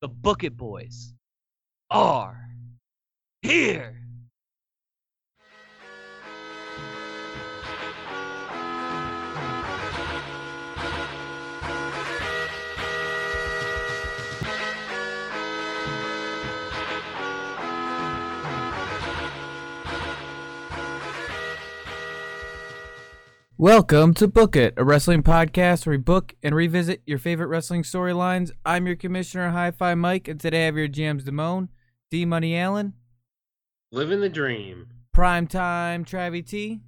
the Book It Boys are here. Welcome to Book It, a wrestling podcast where we book and revisit your favorite wrestling storylines. I'm your commissioner, Hi Fi Mike, and today I have your GMs Damone, D Money Allen, Living the dream. Primetime Travie T,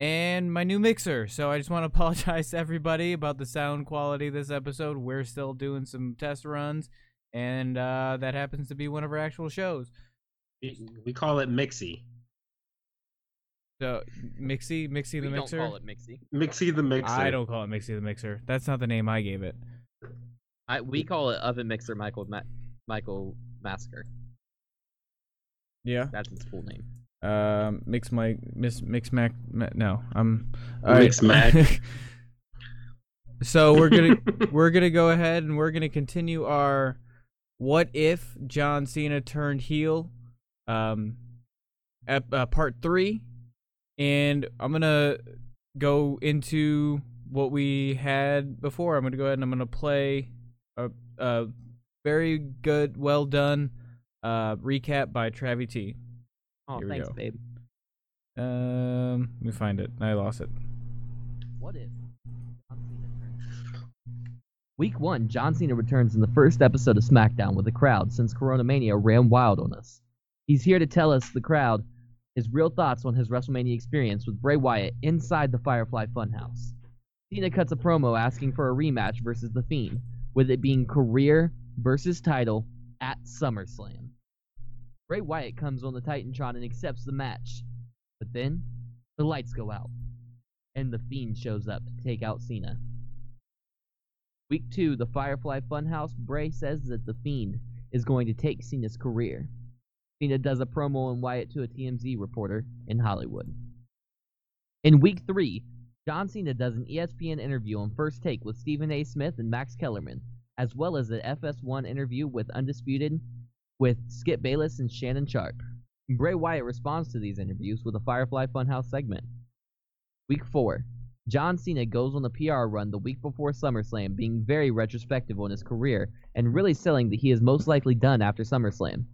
and my new mixer. So I just want to apologize to everybody about the sound quality of this episode. We're still doing some test runs, and uh, that happens to be one of our actual shows. We, we call it Mixie. So Mixie, Mixie the mixer. don't call it Mixie. Mixie the Mixer. I don't call it Mixie the mixer. That's not the name I gave it. I we call it Oven Mixer Michael Ma- Michael Massacre. Yeah. That's its full name. Um, mix my miss mix mac. Ma, no, I'm Mix Mac. so we're gonna we're gonna go ahead and we're gonna continue our what if John Cena turned heel, um, ep- uh, part three, and I'm gonna go into what we had before. I'm gonna go ahead and I'm gonna play a, a very good, well done uh recap by Travie T. Oh, Here thanks, babe. Um, let me find it. I lost it. What if John Cena turns- Week one, John Cena returns in the first episode of SmackDown with the crowd since Corona Mania ran wild on us. He's here to tell us, the crowd, his real thoughts on his WrestleMania experience with Bray Wyatt inside the Firefly Funhouse. Cena cuts a promo asking for a rematch versus The Fiend, with it being career versus title at SummerSlam. Bray Wyatt comes on the Titantron and accepts the match, but then the lights go out and the Fiend shows up to take out Cena. Week 2, the Firefly Funhouse, Bray says that the Fiend is going to take Cena's career. Cena does a promo on Wyatt to a TMZ reporter in Hollywood. In week 3, John Cena does an ESPN interview on First Take with Stephen A. Smith and Max Kellerman, as well as an FS1 interview with Undisputed with Skip Bayless and Shannon Sharpe. Bray Wyatt responds to these interviews with a Firefly Funhouse segment. Week 4. John Cena goes on the PR run the week before SummerSlam, being very retrospective on his career and really selling that he is most likely done after SummerSlam.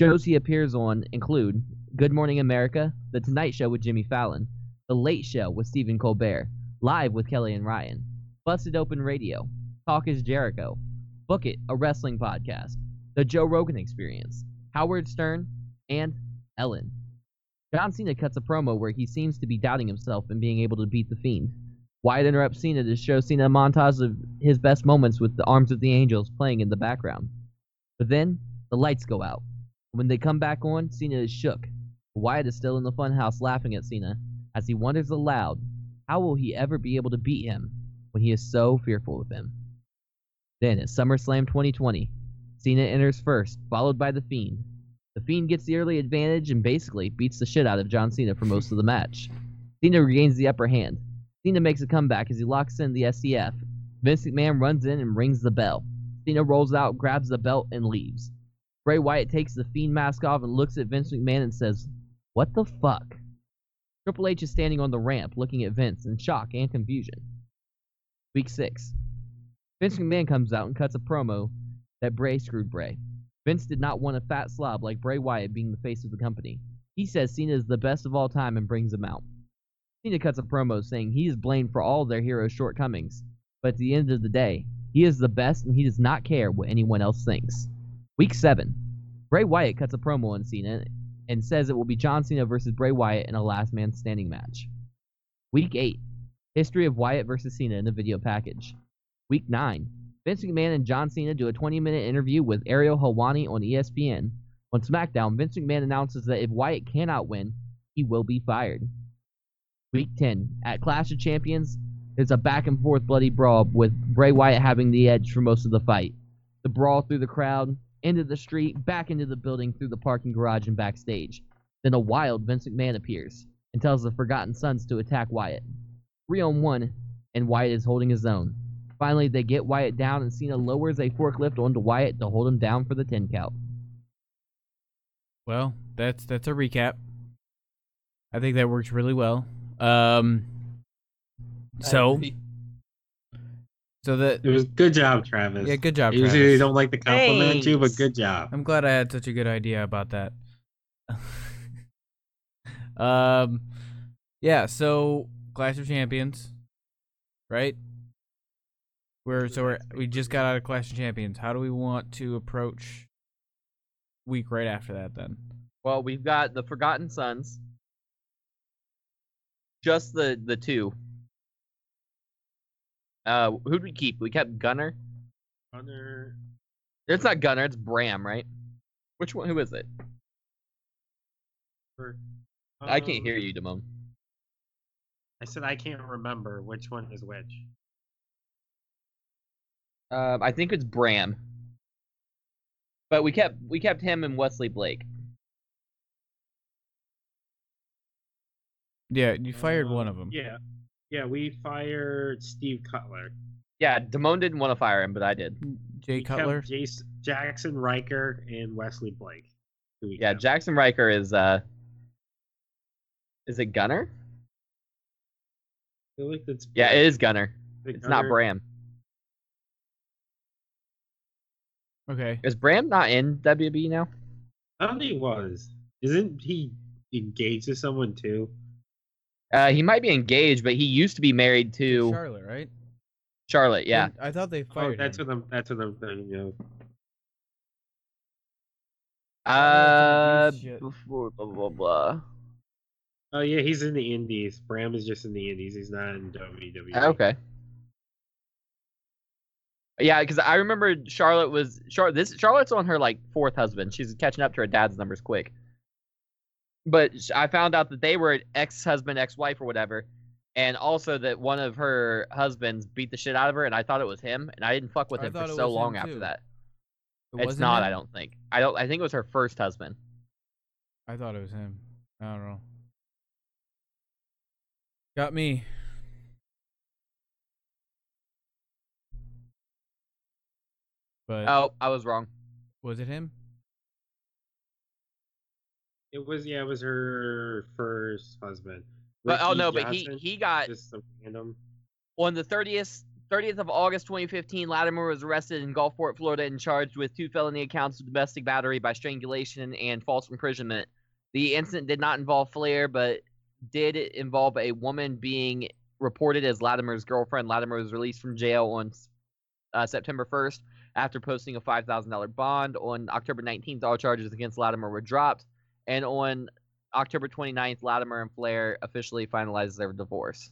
Shows he appears on include Good Morning America, The Tonight Show with Jimmy Fallon, The Late Show with Stephen Colbert, Live with Kelly and Ryan, Busted Open Radio, Talk is Jericho, Book It, a wrestling podcast, The Joe Rogan Experience, Howard Stern, and Ellen. John Cena cuts a promo where he seems to be doubting himself and being able to beat the Fiend. Wyatt interrupts Cena to show Cena a montage of his best moments with the Arms of the Angels playing in the background. But then, the lights go out. When they come back on, Cena is shook. Wyatt is still in the funhouse laughing at Cena as he wonders aloud, how will he ever be able to beat him when he is so fearful of him? Then, at SummerSlam 2020, Cena enters first, followed by The Fiend. The Fiend gets the early advantage and basically beats the shit out of John Cena for most of the match. Cena regains the upper hand. Cena makes a comeback as he locks in the SCF. Vince McMahon runs in and rings the bell. Cena rolls out, grabs the belt, and leaves. Bray Wyatt takes the Fiend mask off and looks at Vince McMahon and says, What the fuck? Triple H is standing on the ramp looking at Vince in shock and confusion. Week 6. Vince McMahon comes out and cuts a promo that Bray screwed Bray. Vince did not want a fat slob like Bray Wyatt being the face of the company. He says Cena is the best of all time and brings him out. Cena cuts a promo saying he is blamed for all their heroes' shortcomings, but at the end of the day, he is the best and he does not care what anyone else thinks. Week 7. Bray Wyatt cuts a promo on Cena and says it will be John Cena versus Bray Wyatt in a last man standing match. Week 8. History of Wyatt versus Cena in a video package. Week 9. Vince McMahon and John Cena do a 20 minute interview with Ariel Helwani on ESPN. On SmackDown, Vince McMahon announces that if Wyatt cannot win, he will be fired. Week 10. At Clash of Champions, there's a back and forth bloody brawl with Bray Wyatt having the edge for most of the fight. The brawl through the crowd, into the street, back into the building, through the parking garage, and backstage. Then a wild Vince McMahon appears and tells the Forgotten Sons to attack Wyatt. 3 on 1, and Wyatt is holding his own. Finally, they get Wyatt down, and Cena lowers a forklift onto Wyatt to hold him down for the 10 count. Well, that's that's a recap. I think that works really well. Um, so so that It was good job, Travis. yeah, good job. Usually Travis. they don't like to compliment you, but good job. I'm glad I had such a good idea about that. um, yeah. So Clash of Champions, right? We're so we're we just got out of Clash of Champions. How do we want to approach week right after that? Then Well, we've got the Forgotten Sons. Just the the two. Uh, who'd we keep? We kept Gunner. Gunner. It's not Gunner. It's Bram, right? Which one? Who is it? I can't um, hear you, Damone. I said I can't remember which one is which. Um, I think it's Bram. But we kept we kept him and Wesley Blake. yeah, you fired Uh, one of them. Yeah, yeah. We fired Steve Cutler. Yeah, Damone didn't want to fire him, but I did. Jay We Cutler. Jason, Jaxson Ryker, and Wesley Blake. we Yeah, kept. Jaxson Ryker is uh Is it Gunner? I feel like that's Yeah, it is Gunner. Big It's not Bram. Okay. Is Bram not in WB now? I don't think he was. Isn't he engaged to someone too? Uh, he might be engaged, but he used to be married to Charlotte, right? Charlotte. Yeah. Didn't- I thought they Oh, fired. that's him. what I'm. That's what I'm thinking. You know. Uh, before blah blah blah. Oh yeah, he's in the Indies. Bram is just in the Indies. He's not in WWE. Okay. Yeah, because I remember Charlotte was Charlotte. This Charlotte's on her like fourth husband. She's catching up to her dad's numbers quick. But I found out that they were ex-husband, ex-wife, or whatever, and also that one of her husbands beat the shit out of her, and I thought it was him, and I didn't fuck with I him for so long after too. that. It It's not. him? I don't think. I don't. I think it was her first husband. I thought it was him. I don't know. Got me. But Oh, I was wrong. was it him? It was yeah, it was her first husband. But oh no, but he he got just some random. On the 30th, 30th of August 2015, Latimer was arrested in Gulfport, Florida, and charged with two felony accounts of domestic battery by strangulation and false imprisonment. The incident did not involve Flair, but did involve a woman being reported as Latimer's girlfriend. Latimer was released from jail on uh, September 1st after posting a $5,000 bond. On October 19th, all charges against Latimer were dropped. And on October 29th, Latimer and Flair officially finalized their divorce.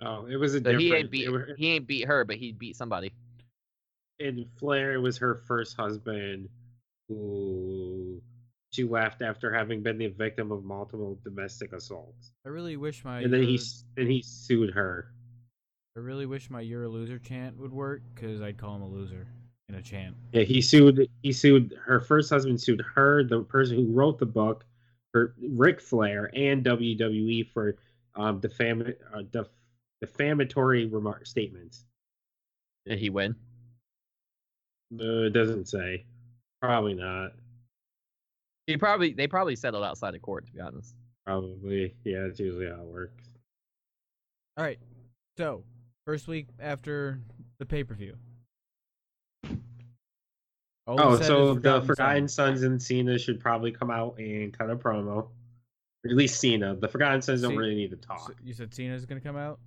Oh, it was a So different. he ain't beat it were- he ain't beat her, but he beat somebody. And Flair, was her first husband who she left after having been the victim of multiple domestic assaults, I really wish my and then he and he sued her. I really wish my "You're a loser" chant would work because I'd call him a loser in a chant. Yeah, he sued. He sued her first husband. Sued her, the person who wrote the book, for Ric Flair and WWE for um, defam- uh, def- defamatory remark statements. Did he win? Uh, it doesn't say. Probably not. He probably they probably settled outside of court, to be honest. Probably. Yeah, that's usually how it works. All right. So first week after the pay per view. Oh, so the Forgotten Sons and Cena should probably come out and cut a promo. Or at least Cena. The Forgotten Sons don't Ce- really need to talk. you said Cena's gonna come out.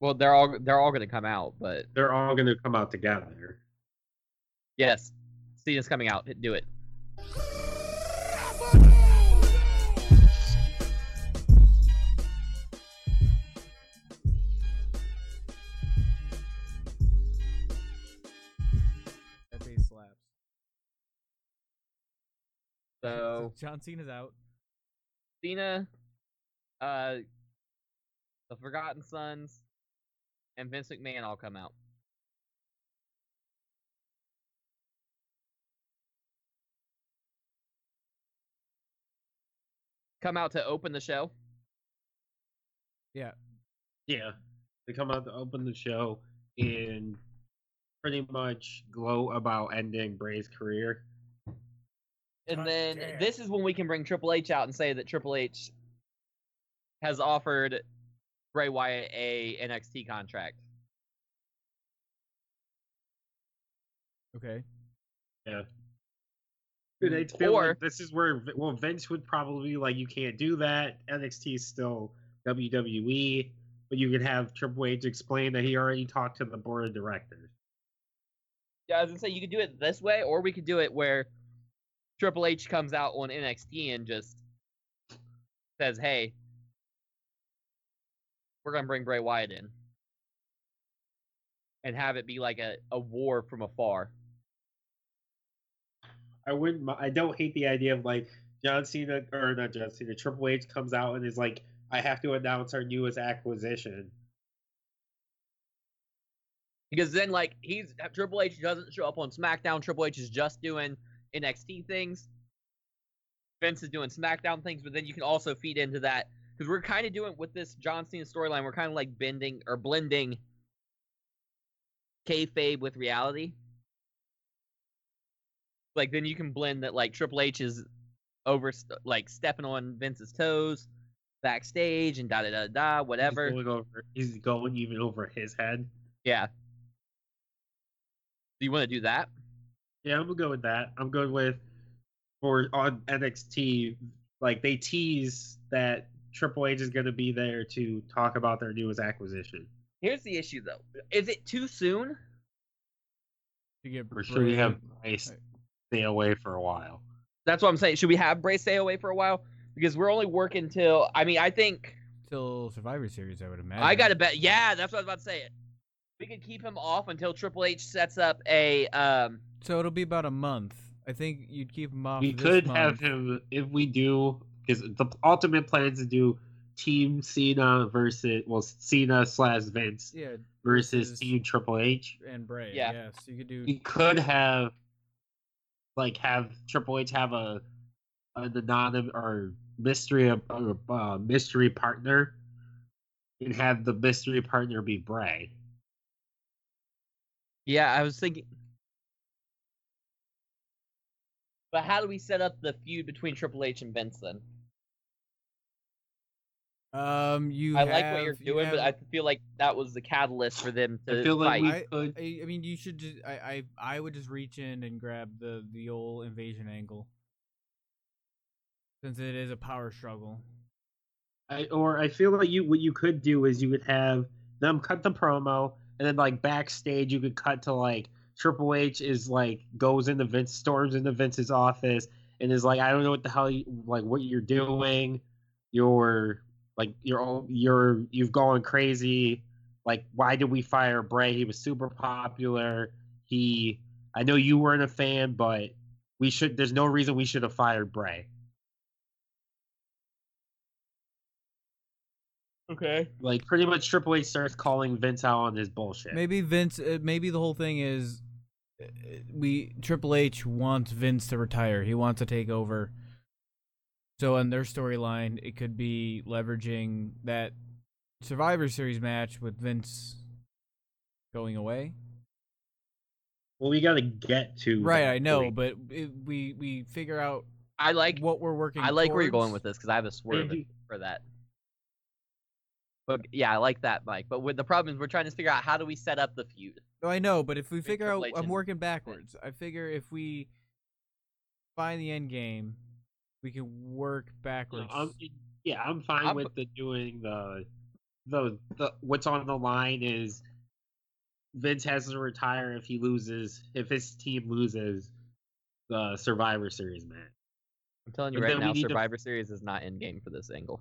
Well, they're all they're all gonna come out, but They're all going to come out together. yes, Cena's coming out. Do it. So John Cena's out. Cena, uh, the Forgotten Sons, and Vince McMahon all come out. Come out to open the show. Yeah. Yeah. They come out to open the show and pretty much glow about ending Bray's career. And God then damn. this is when we can bring Triple H out and say that Triple H has offered Bray Wyatt a NXT contract. Okay. Yeah. Mm, Dude, I feel Or- like this is where well Vince would probably be like, you can't do that. NXT is still WWE, but you could have Triple H explain that he already talked to the board of directors. Yeah, I was gonna say you could do it this way, or we could do it where Triple H comes out on NXT and just says, "Hey, we're gonna bring Bray Wyatt in," and have it be like a, a war from afar. I wouldn't. I don't hate the idea of like John Cena or not John Cena. Triple H comes out and is like, I have to announce our newest acquisition. Because then, like, he's Triple H doesn't show up on SmackDown. Triple H is just doing NXT things. Vince is doing SmackDown things, but then you can also feed into that because we're kind of doing with this John Cena storyline. We're kind of like bending or blending kayfabe with reality. Like then you can blend that like Triple H is over like stepping on Vince's toes backstage and da da da da He's whatever. going over. He's going even over his head. Yeah. Do you want to do that? Yeah, I'm gonna go with that. I'm good with for on NXT. Like they tease that Triple H is gonna be there to talk about their newest acquisition. Here's the issue, though. Is it too soon? To get We're sure we have Bray- Bray stay away for a while. That's what I'm saying. Should we have Bray stay away for a while? Because we're only working till. I mean, I think till Survivor Series, I would imagine. I got to bet. Yeah, that's what I was about to say. We could keep him off until Triple H sets up a. um So it'll be about a month. I think you'd keep him off. we this could month. have him if we do because the ultimate plan is to do Team Cena versus well Cena slash Vince Yeah, versus versus- Team Triple H. and Bray. Yeah. Yes, you could do. We could have like have Triple H have a an anonymous or mystery or uh, mystery partner and have the mystery partner be Bray. Yeah, I was thinking. But how do we set up the feud between Triple H and Vince then? Um, you. I like what you're have- you doing, but I feel like that was the catalyst for them to I feel like fight. we I, I, I mean, you should just. I, I, I would just reach in and grab the the old invasion angle, since it is a power struggle. I, or I feel like you what you could do is you would have them cut the promo and then like backstage you could cut to like Triple H is like goes into Vince storms into Vince's office and is like I don't know what the hell you, like what you're doing. You're like you're all you're you've gone crazy. Like why did we fire Bray? He was super popular. He I know you weren't a fan but we should there's no reason we should have fired Bray okay. like pretty much Triple H starts calling Vince out on his bullshit. Maybe Vince. Uh, maybe the whole thing is, uh, we Triple H wants Vince to retire. He wants to take over. So in their storyline, it could be leveraging that Survivor Series match with Vince going away. Well, we got to get to Right, I know, point. but it, we we figure out I like what we're working. On. I like where you're going with this because I have a swerve for that. But yeah, I like that, Mike. But with the problem is we're trying to figure out how do we set up the feud. No, I know, but if we figure out, I'm working backwards. I figure if we find the end game, we can work No, backwards. I'm, yeah, I'm fine I'm- with the doing the the the what's on the line is Vince has to retire if he loses if his team loses the Survivor Series match. I'm telling you But right now, need to- Survivor Series is not in game for this angle.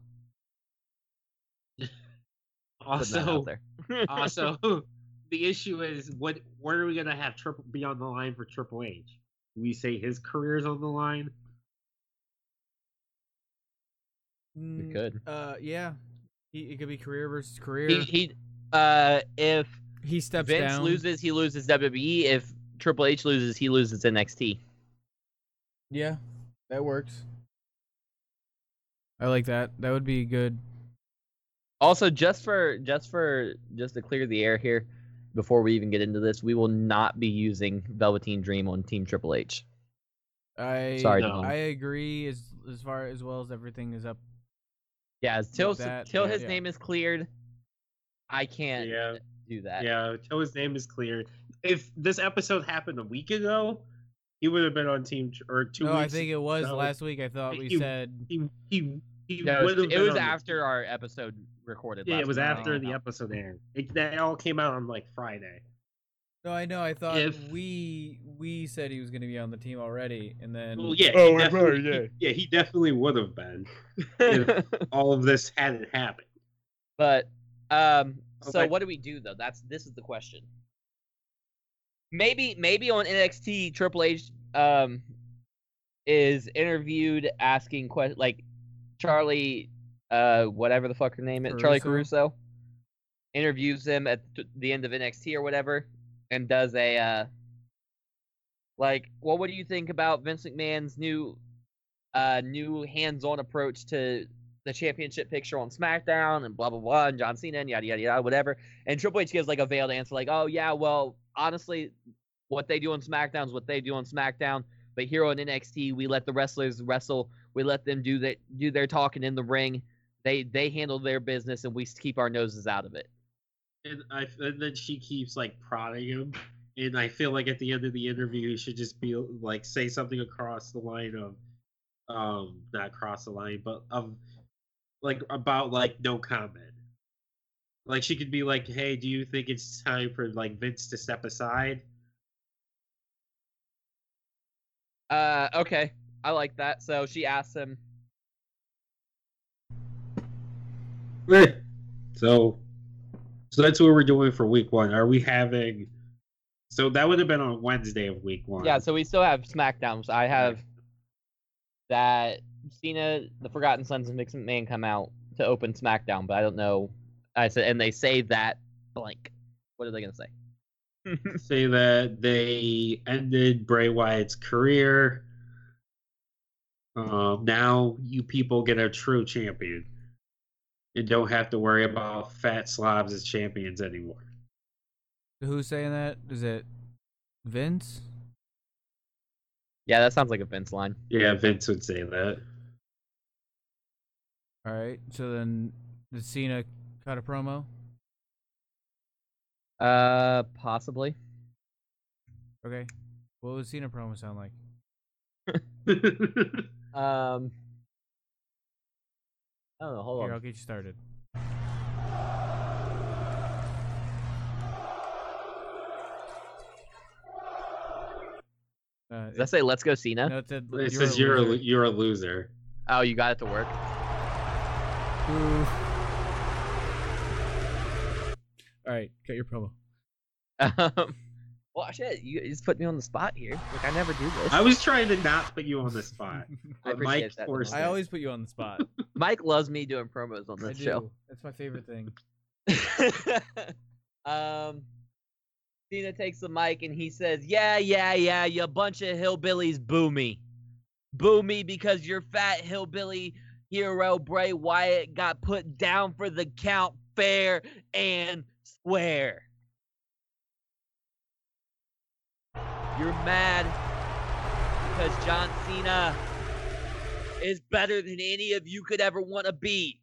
Putting that Also, out there. also the issue is what where are we gonna have triple be on the line for Triple H? Do we say his career's on the line? we Mm, could. Uh, yeah, he, it could be career versus career. He, He, he uh, if steps Vince down. loses, he loses WWE. If Triple H loses, he loses NXT. Yeah, that works. I like that. That would be good. Also, just for just for just to clear the air here, before we even get into this, we will not be using Velveteen Dream on Team Triple H. I Sorry, No. I agree as as far as well as everything is up. Yeah, till that, till yeah, his yeah. name is cleared, I can't Yeah, do that. yeah. till his name is cleared. If this episode happened a week ago, he would have been on team or two no, I think it was no. last week. I thought we You- said he he he No, it would was, have it was after our episode recorded. Yeah, last it was week. after the episode aired. It, that all came out on like Friday. no. I know. I thought If- we we said he was going to be on the team already, and then Well, yeah, Oh, he definitely, yeah. he- yeah, he definitely would have been if all of this hadn't happened. But um so Okay. what do we do though? That's this is the question. Maybe maybe on NXT Triple H um is interviewed asking que- like Charlie uh whatever the fuck her name is Charlie Caruso? Caruso interviews him at the end of NXT or whatever and does a uh like well what do you think about Vince McMahon's new uh new hands-on approach to the championship picture on SmackDown and blah blah blah and John Cena and yada yada yada whatever. And Triple H gives like a veiled answer like, "Oh yeah, well honestly, what they do on SmackDown is what they do on SmackDown. But here on NXT, we let the wrestlers wrestle. We let them do that do their talking in the ring. They they handle their business and we keep our noses out of it." And I and then she keeps like prodding him, and I feel like at the end of the interview, he should just be like say something across the line of, um, not cross the line, but of, like about like no comment. Like she could be like, "Hey, do you think it's time for like Vince to step aside?" Uh, okay, I like that. So she asks him, So, so that's what we're doing for week one. Are we having? So that would have been on Wednesday of week one. Yeah, so we still have SmackDowns. I have that Cena, the Forgotten Sons of Mick McMahon come out to open SmackDown, but I don't know. I said, and they say that blank. What are they gonna say? say that they ended Bray Wyatt's career. Um, now you people get a true champion and don't have to worry about fat slobs as champions anymore. who's saying that? Is it Vince? Yeah, that sounds like a Vince line. Yeah, Vince would say that. All right. So then, did Cena cut a promo? Uh, possibly. Okay. What would Cena promo sound like? Um, I don't know. Hold Here, on. I'll get you started. Uh, Does that say "Let's go Cena"? no, it said, it says you're a, lo- you're a loser. Oh, you got it to work. Ooh. All right, cut your promo. Um, well, shit, you you just put me on the spot here. Like I never do this. I was trying to not put you on the spot, I but Mike appreciate that, forced I it. always put you on the spot. Mike loves me doing promos on this show. That's my favorite thing. um, Cena takes the mic and he says, "Yeah, yeah, yeah, you bunch of hillbillies, boo me, boo me because your fat hillbilly hero Bray Wyatt got put down for the count fair and square. You're mad because John Cena is better than any of you could ever want to be.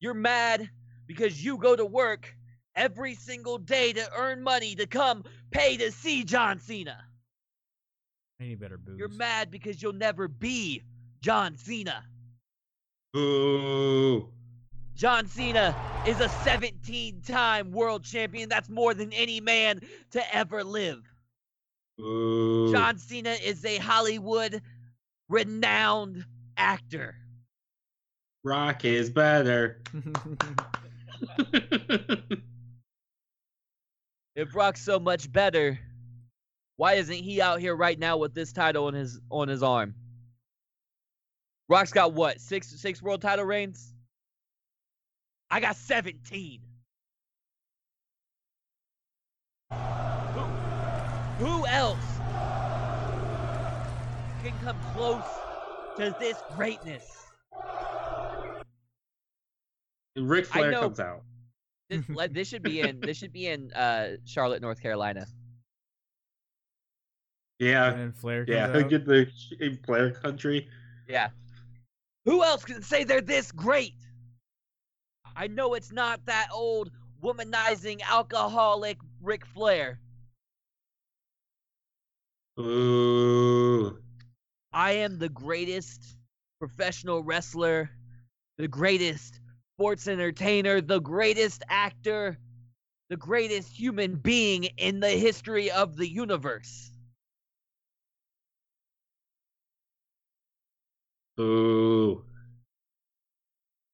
You're mad because you go to work every single day to earn money to come pay to see John Cena. I need better booze. You're mad because you'll never be John Cena. Boo. John Cena is a 17 time world champion. That's more than any man to ever live. Boo. John Cena is a Hollywood renowned actor. Rock is better. If Rock's so much better, why isn't he out here right now with this title on his on his arm? Rock's got what? Six six world title reigns? I got 17. Who, who else can come close to this greatness? And Ric I Flair know- comes out. This, let, this should be in. This should be in uh, Charlotte, North Carolina. Yeah, and then Flair comes yeah. out. Get the in Flair country. Yeah. Who else can say they're this great? I know it's not that old womanizing alcoholic Ric Flair. Ooh. I am the greatest professional wrestler, the greatest sports entertainer, the greatest actor, the greatest human being in the history of the universe. Ooh.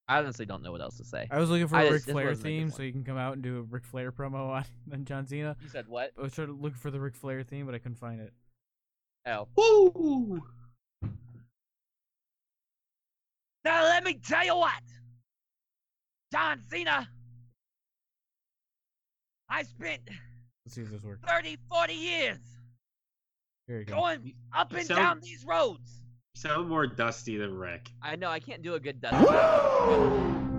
I honestly don't know what else to say. I was looking for I a just- Ric Flair wasn't a good theme, so you can come out and do a Ric Flair promo on, on John Cena. You said what? I was trying to look for the Ric Flair theme, but I couldn't find it. Oh. Woo. Now let me tell you what. John Cena. I spent Let's see if this works. 30, 40 years Here you go. going up and sound- down these roads. You sound more dusty than Ric. I know I can't do a good Dusty. And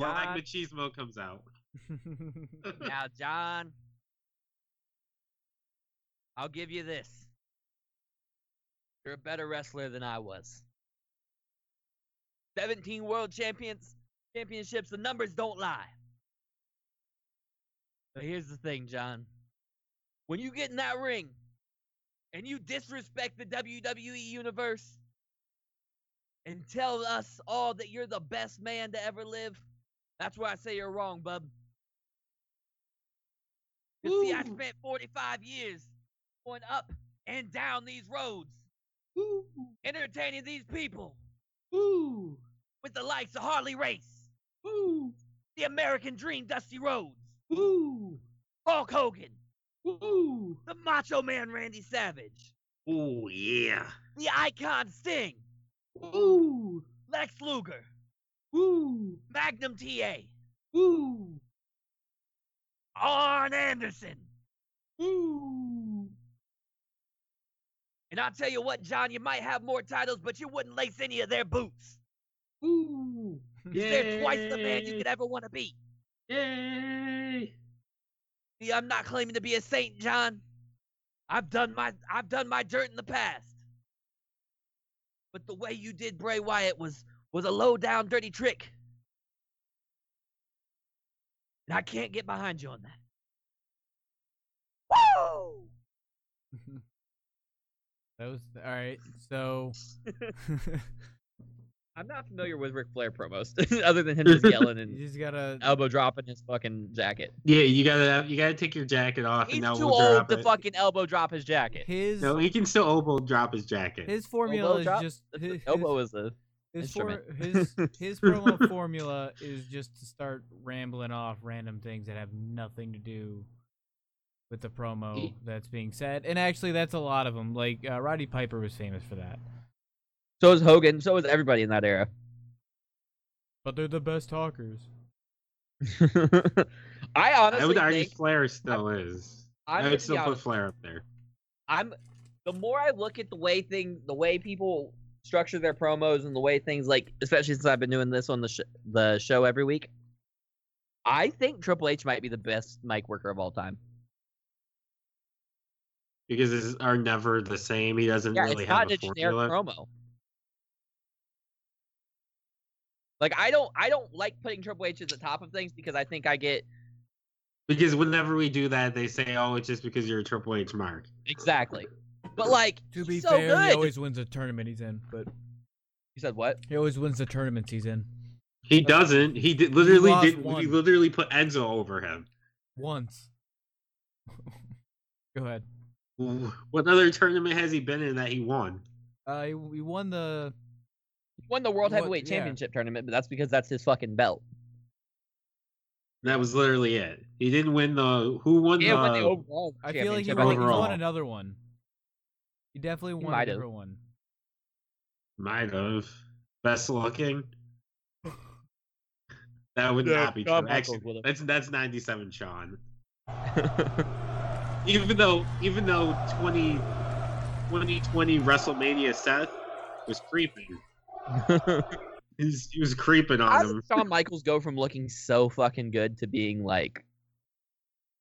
Black Machismo comes out. Now, John, I'll give you this. You're a better wrestler than I was. 17 world champions, championships, the numbers don't lie. But here's the thing, John. When you get in that ring and you disrespect the WWE universe and tell us all that you're the best man to ever live, that's why I say you're wrong, bub. 'Cause see, I spent 45 years going up and down these roads, Woo. entertaining these people Woo. with the likes of Harley Race, Woo. the American Dream Dusty Rhodes, Woo. Hulk Hogan, Woo. the Macho Man Randy Savage, Oh yeah. the Icon Sting, Woo. Lex Luger, Woo. Magnum TA, Woo. Arn Anderson. Woo. And I'll tell you what, John, you might have more titles, but you wouldn't lace any of their boots. Woo. 'Cause they're twice the man you could ever want to be. Yay. See, I'm not claiming to be a saint, John. I've done my I've done my dirt in the past. But the way you did Bray Wyatt was was a low down dirty trick. And I can't get behind you on that. Woo! that was all right. So I'm not familiar with Ric Flair promos, other than him just yelling you and just gotta. elbow dropping his fucking jacket. Yeah, you gotta you gotta take your jacket off He's and now too we'll old drop to it. fucking elbow drop his jacket. His No, he can still elbow drop his jacket. his formula is drop? just his, elbow is a his, for, his his promo formula is just to start rambling off random things that have nothing to do with the promo He- that's being said. And actually, that's a lot of them. Like uh, Roddy Piper was famous for that. So is Hogan. So is everybody in that era. But they're the best talkers. I honestly I would argue think Flair still is. I'm I would be still put. Flair up there. I'm the more I look at the way thing, the way people structure their promos and the way things like, especially since I've been doing this on the sh- the show every week. I think Triple H might be the best mic worker of all time. Because his are never the same. He doesn't Yeah, really it's have not a formula. promo. Like I don't, I don't like putting Triple H at the top of things because I think I get Because whenever we do that, they say, "Oh, it's just because you're a Triple H mark." exactly. But like, To be he's so fair, he always wins the tournament he's in. But he said what? he always wins the tournaments he's in. He doesn't. He did literally lost did. one. He literally put Enzo over him. Once. Go ahead. What other tournament has he been in that he won? Uh, he, he won the. He won the World What- Heavyweight yeah. Championship tournament, but that's because that's his fucking belt. That was literally it. He didn't win the. Who won Yeah, the? won the overall I feel like he championship. won, he won another one. He definitely won a might have. different one. Might have. Best looking. That would Yeah, not be Shawn true. Michaels Actually, that's that's ninety seven Shawn. Even though even though 20, 2020 WrestleMania Seth was creeping. He's, he was creeping How on did him. Shawn Michaels go from looking so fucking good to being like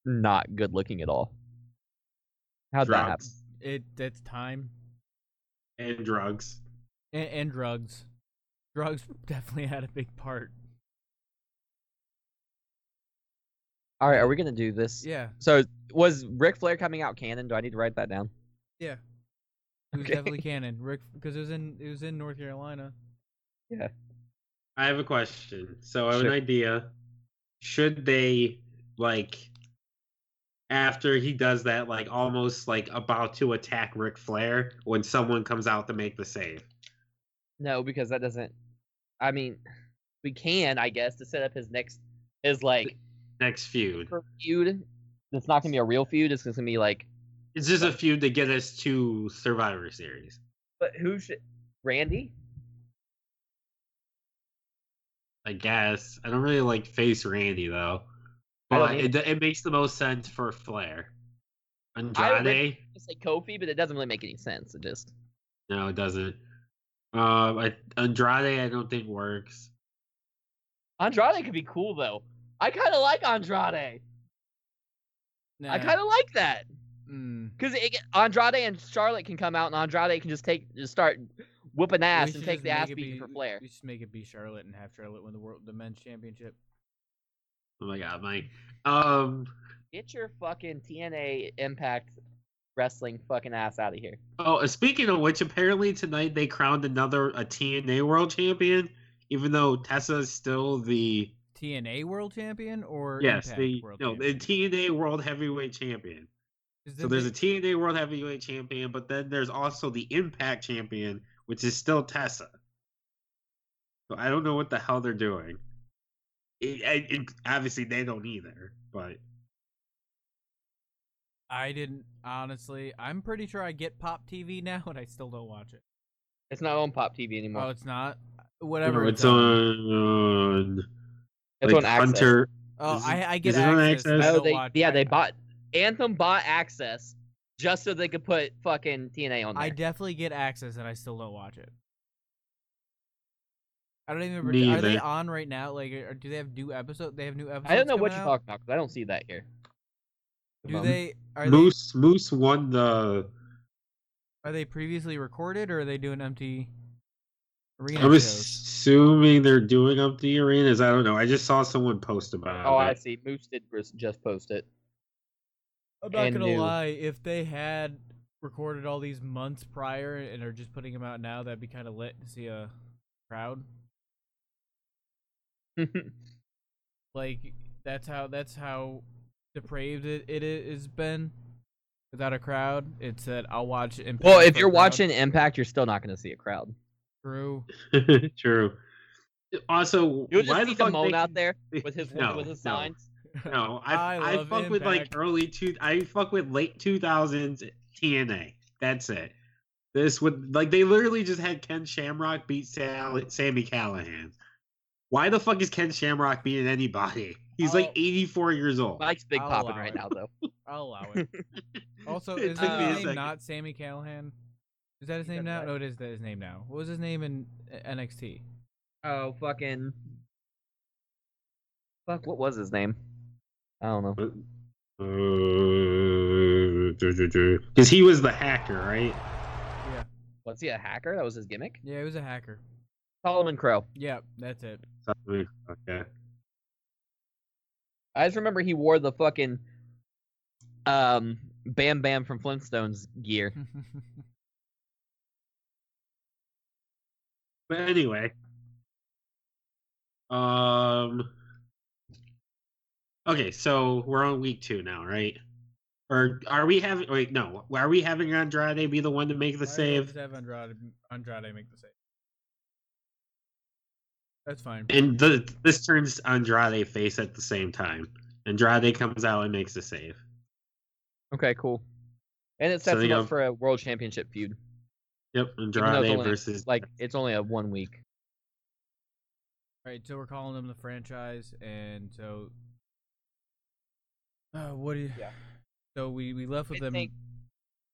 not good looking at all? How'd that happen? Drugs it that's time and drugs. and, and drugs. Drugs definitely had a big part. All right, are we gonna do this? Yeah, So was Ric Flair coming out canon? Do I need to write that down? yeah. It was Okay. definitely canon. Rick because it was in it was in North Carolina. Yeah. I have a question. So I have Sure. an idea. Should they like after he does that, like almost like about to attack Ric Flair when someone comes out to make the save? No, because that doesn't. I mean, we can, I guess, to set up his next his like Next feud. feud. It's not gonna be a real feud. It's gonna be like, It's just a feud to get us to Survivor Series. but who should? Randy? I guess. I don't really like face Randy though. I don't But it, it makes the most sense for Flair. I would Andrade? I say Kofi, but it doesn't really make any sense. It just No, it doesn't. Um, I, Andrade, I don't think works. Andrade could be cool though. I kind of like Andrade. I kind of like that Mm. because Andrade and Charlotte can come out, and Andrade can just take just start whooping ass and take the make ass it beating be- for Flair. We should make it be Charlotte and have Charlotte win the world the men's championship. Oh my god, Mike. Um, Get your fucking TNA Impact Wrestling fucking ass out of here. oh, speaking of which, apparently tonight they crowned another a TNA World Champion, even though Tessa is still the TNA World Champion or yes, Impact the World no, Champion? the TNA World Heavyweight Champion. So there's a TNA World Heavyweight Champion, but then there's also the Impact Champion, which is still Tessa. So I don't know what the hell they're doing. It, it, it- obviously, they don't either. But I didn't honestly. I'm pretty sure I get Pop TV now, and I still don't watch it. It's not on Pop TV oh, anymore. Oh, it's not. Whatever. it's on. it's like on AXS. Hunter. Oh, Is it- I, I get is it on AXS. AXS? Oh, they yeah I- they bought Anthem bought AXS just so they could put fucking TNA on there. I definitely get AXS, and I still don't watch it. I don't even. Me Are they on right now? Like, or do they have new episode? They have new episodes. I don't know what you're out? talking about because I don't see that here. Do Um, they? Are Moose Moose won the. they? Are they previously recorded, or are they doing empty arena I'm shows? assuming they're doing empty arenas. I don't know. I just saw someone post about it. Oh, I see. Moose did just- just post it. I'm not and gonna new. lie. If they had recorded all these months prior and are just putting them out now, that'd be kind of lit to see a crowd. Like that's how that's how depraved it it has been. Without a crowd, it's that I'll watch. Impact well, if you're crowd. watching Impact, you're still not going to see a crowd. True. True. Also, You'll why just the see fuck they- out there with his no, with his no. signs. No, I I, love fuck with like early two. I fuck with late two thousands TNA. That's it. This would like they literally just had Ken Shamrock beat Sal, Sami Callihan. Why the fuck is Ken Shamrock being anybody? He's like I'll- 84 years old. Mike's big I'll popping right it. now though. I'll allow it. Also, is took his me name second. not Sami Callihan? Is that his He name now? what? No, it is that his name now. What was his name in uh, NXT? Oh fucking. Fuck, what was his name? I don't know. Because he was the hacker, right? Yeah, Was he a hacker? That was his gimmick. yeah, he was a hacker. Solomon Crowe. Yeah, that's it. Okay. I just remember he wore the fucking um Bam Bam from Flintstones gear. But anyway, um, okay, so we're on week two now, right? Or are we having? Wait, no. Are we having Andrade be the one to make the Might save? Have Andrade, Andrade make the save. That's fine. And the, this turns Andrade face at the same time. And Andrade comes out and makes the save. Okay, cool. And it sets Setting him up up- for a world championship feud. Yep, Even though it's Andrade only, versus like it's only a one week. All right, so we're calling them the franchise, and so uh, what do you? Yeah. So we we left with I them think-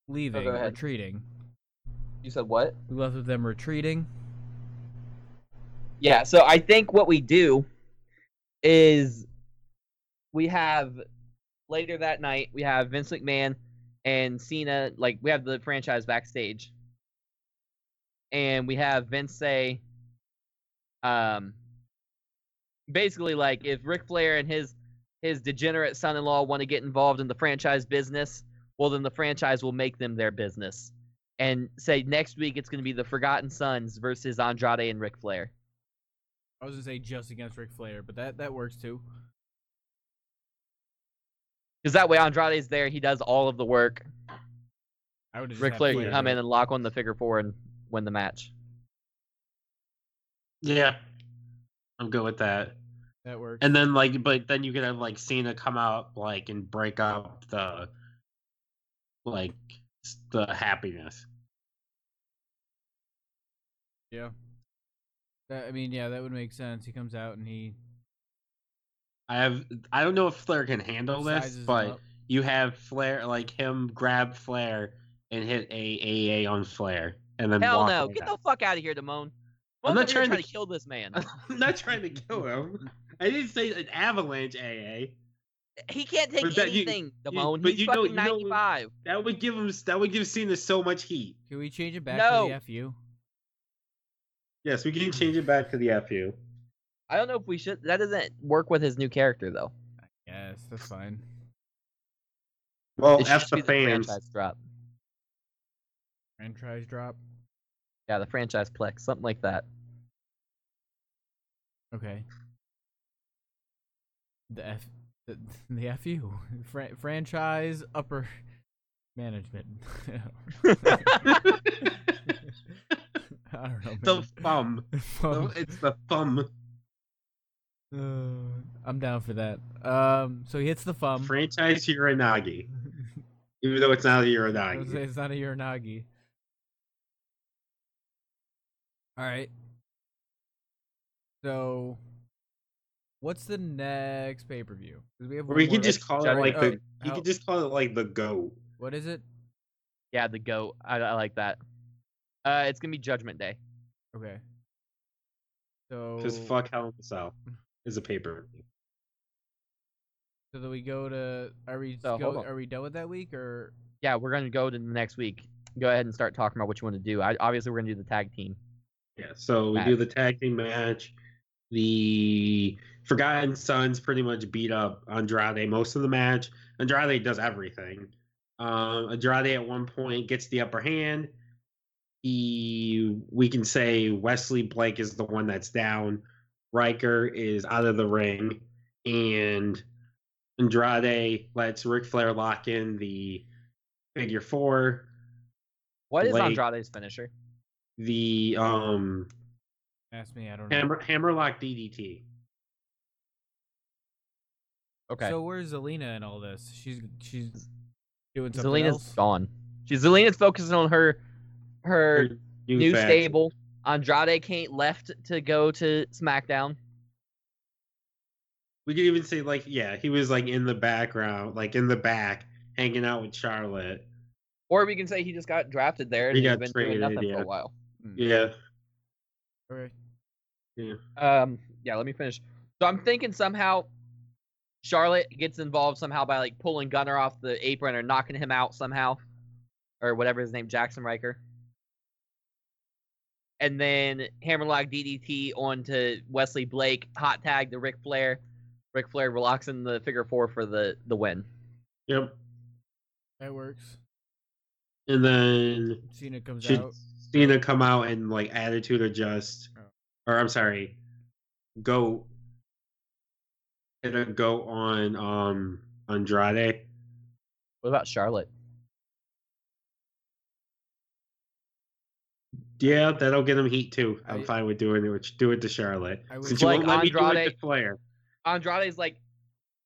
leaving, ahead. retreating. You said what? We left with them retreating. Yeah, so I think what we do is we have later that night we have Vince McMahon and Cena like we have the franchise backstage. And we have Vince say um basically like if Ric Flair and his his degenerate son-in-law want to get involved in the franchise business, well then the franchise will make them their business. And say next week it's going to be the Forgotten Sons versus Andrade and Ric Flair. I was gonna say just against Ric Flair, but that that works too. Because that way Andrade's there, he does all of the work. I would just Ric Flair Flair can come in and lock on the figure four and win the match. Yeah. I'm good with that. That works. And then like but then you could have like Cena come out like and break up the like the happiness. yeah. That, I mean, yeah, that would make sense. He comes out and he I have I don't know if Flair can handle this, but you have Flair like him grab Flair and hit a AA on Flair and then Hell no! away. Get the fuck out of here, Damone. I'm not Motherfucker, you're trying to- to kill this man. I'm not trying to kill him. I didn't say an avalanche AA. he can't take But that- you- anything, Damone. but He's you know- fucking you know- 95. That would give him that would give Cena so much heat. Can we change it back No. to the FU? Yes, we can change it back to the FU. I don't know if we should. That doesn't work with his new character though. Yes, that's fine. Well, It F the be the fans. franchise drop. Franchise drop. Yeah, the franchise plex, something like that. Okay. The F the, the FU Fra- franchise upper management. I don't know. the man. thumb. It's the thumb. Uh, I'm down for that. Um, so he hits the thumb. Franchise Uranage. Even though it's not a I was Uranage. it's not a Uranage. All right. So, what's the next pay per view? We have we can just call it Judge- like oh, the you how- can just call it like the goat. What is it? Yeah, the goat. I, I like that. Uh, it's gonna be Judgment Day. Okay. So, Because fuck Hell in a Cell is a paper. so do we go to are we So, go, are we done with that week or Yeah, we're gonna go to the next week. Go ahead and start talking about what you want to do. I, obviously, we're gonna do the tag team. Yeah, so we do the tag team match. The Forgotten Sons pretty much beat up Andrade most of the match. Andrade does everything. Um, Andrade at one point gets the upper hand. He, we can say Wesley Blake is the one that's down. Ryker is out of the ring, and Andrade lets Ric Flair lock in the figure four. What is Blake- Andrade's finisher? The um ask me? I don't know. Hammer Hammerlock DDT. Okay. So where's Zelina in all this? She's she's doing something Zelina's else. gone. She's Zelina's focusing on her her New new stable. Andrade can't left to go to SmackDown. We could even say like, yeah, he was like in the background, like in the back, hanging out with Charlotte. Or we can say he just got drafted there and He he's got been traded, doing nothing for yeah. a while. Yeah, Okay. yeah. Um, yeah, let me finish. So I'm thinking somehow Charlotte gets involved somehow by like pulling Gunner off the apron or knocking him out somehow, or whatever his name, Jaxson Ryker. And then Hammerlock DDT onto Wesley Blake, hot tag to Ric Flair. Ric Flair locks in the figure four for the the win. Yep. That works. And then Cena comes should out. Cena come out and like attitude adjust, Oh. or I'm sorry, go. Hit a go on um Andrade. What about Charlotte? Yeah, that'll get him heat too. I'm I- fine with doing it. Do it to Charlotte. I would- Since you Like won't let me do it Andrade- to Flair. Andrade's like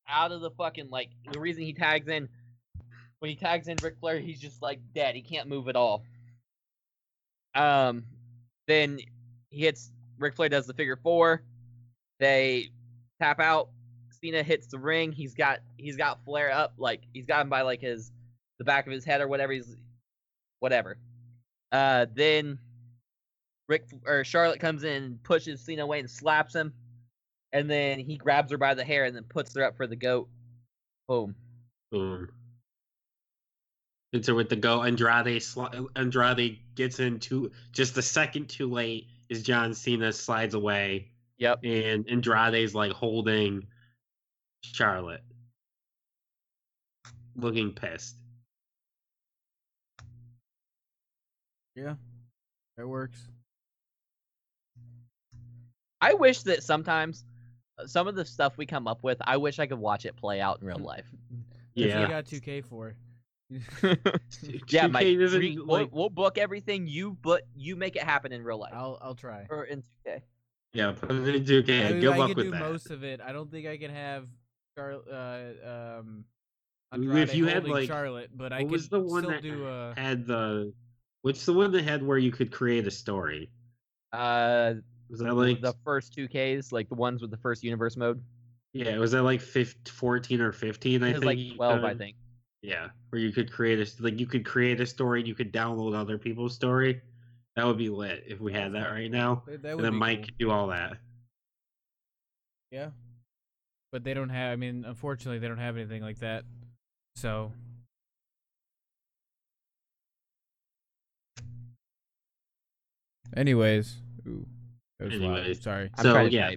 out of the fucking like the reason he tags in when he tags in Ric Flair, he's just like dead. He can't move at all. Um, then he hits. Ric Flair does the figure four. They tap out. Cena hits the ring. He's got he's got Flair up like he's got him by like his the back of his head or whatever. He's whatever. Uh, then Ric or Charlotte comes in and pushes Cena away and slaps him, and then he grabs her by the hair and then puts her up for the goat. Boom. Boom. And so with the goat, Andrade sli- Andrade gets in too just a second too late as John Cena slides away, Yep. and Andrade's like holding Charlotte, looking pissed. Yeah, that works. I wish that sometimes uh, some of the stuff we come up with, I wish I could watch it play out in real life. Yeah. you got 2K for yeah, Mike. 2K doesn't, we, we'll, we'll book everything. You but you make it happen in real life I'll I'll try. or in 2K. Yeah, put it in 2K. I, mean, Good I luck can with do that. most of it. I don't think I can have Char- uh, um, If you had, like- Charlotte, but I what could was the one still that do uh, had the? What's the one that had where you could create a story? Uh, Was that like the first 2Ks, like the ones with the first universe mode. yeah? Was that like 15, 14 or fifteen? I think like you 12, I think. Yeah, where you could create a like you could create a story and you could download other people's story. That would be lit if we had that right now. that, that And would then Mike cool. could do all that. Yeah. But they don't have I mean, unfortunately they don't have anything like that. So Anyways. Ooh. That was loud. Anyways. Sorry. I'm So, yeah.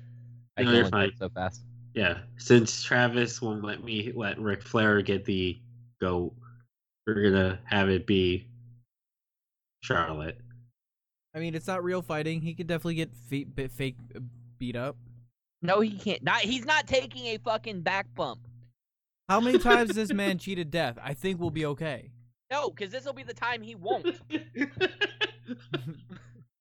I No, you're fine. so fast. Yeah, since Travis won't let me let Ric Flair get the goat, we're gonna have it be Charlotte. I mean, it's not real fighting. He could definitely get feet bit fake uh, beat up. No, he can't. Not. He's not taking a fucking back bump. How many times this man cheated death? I think we'll be okay. No, because this will be the time he won't.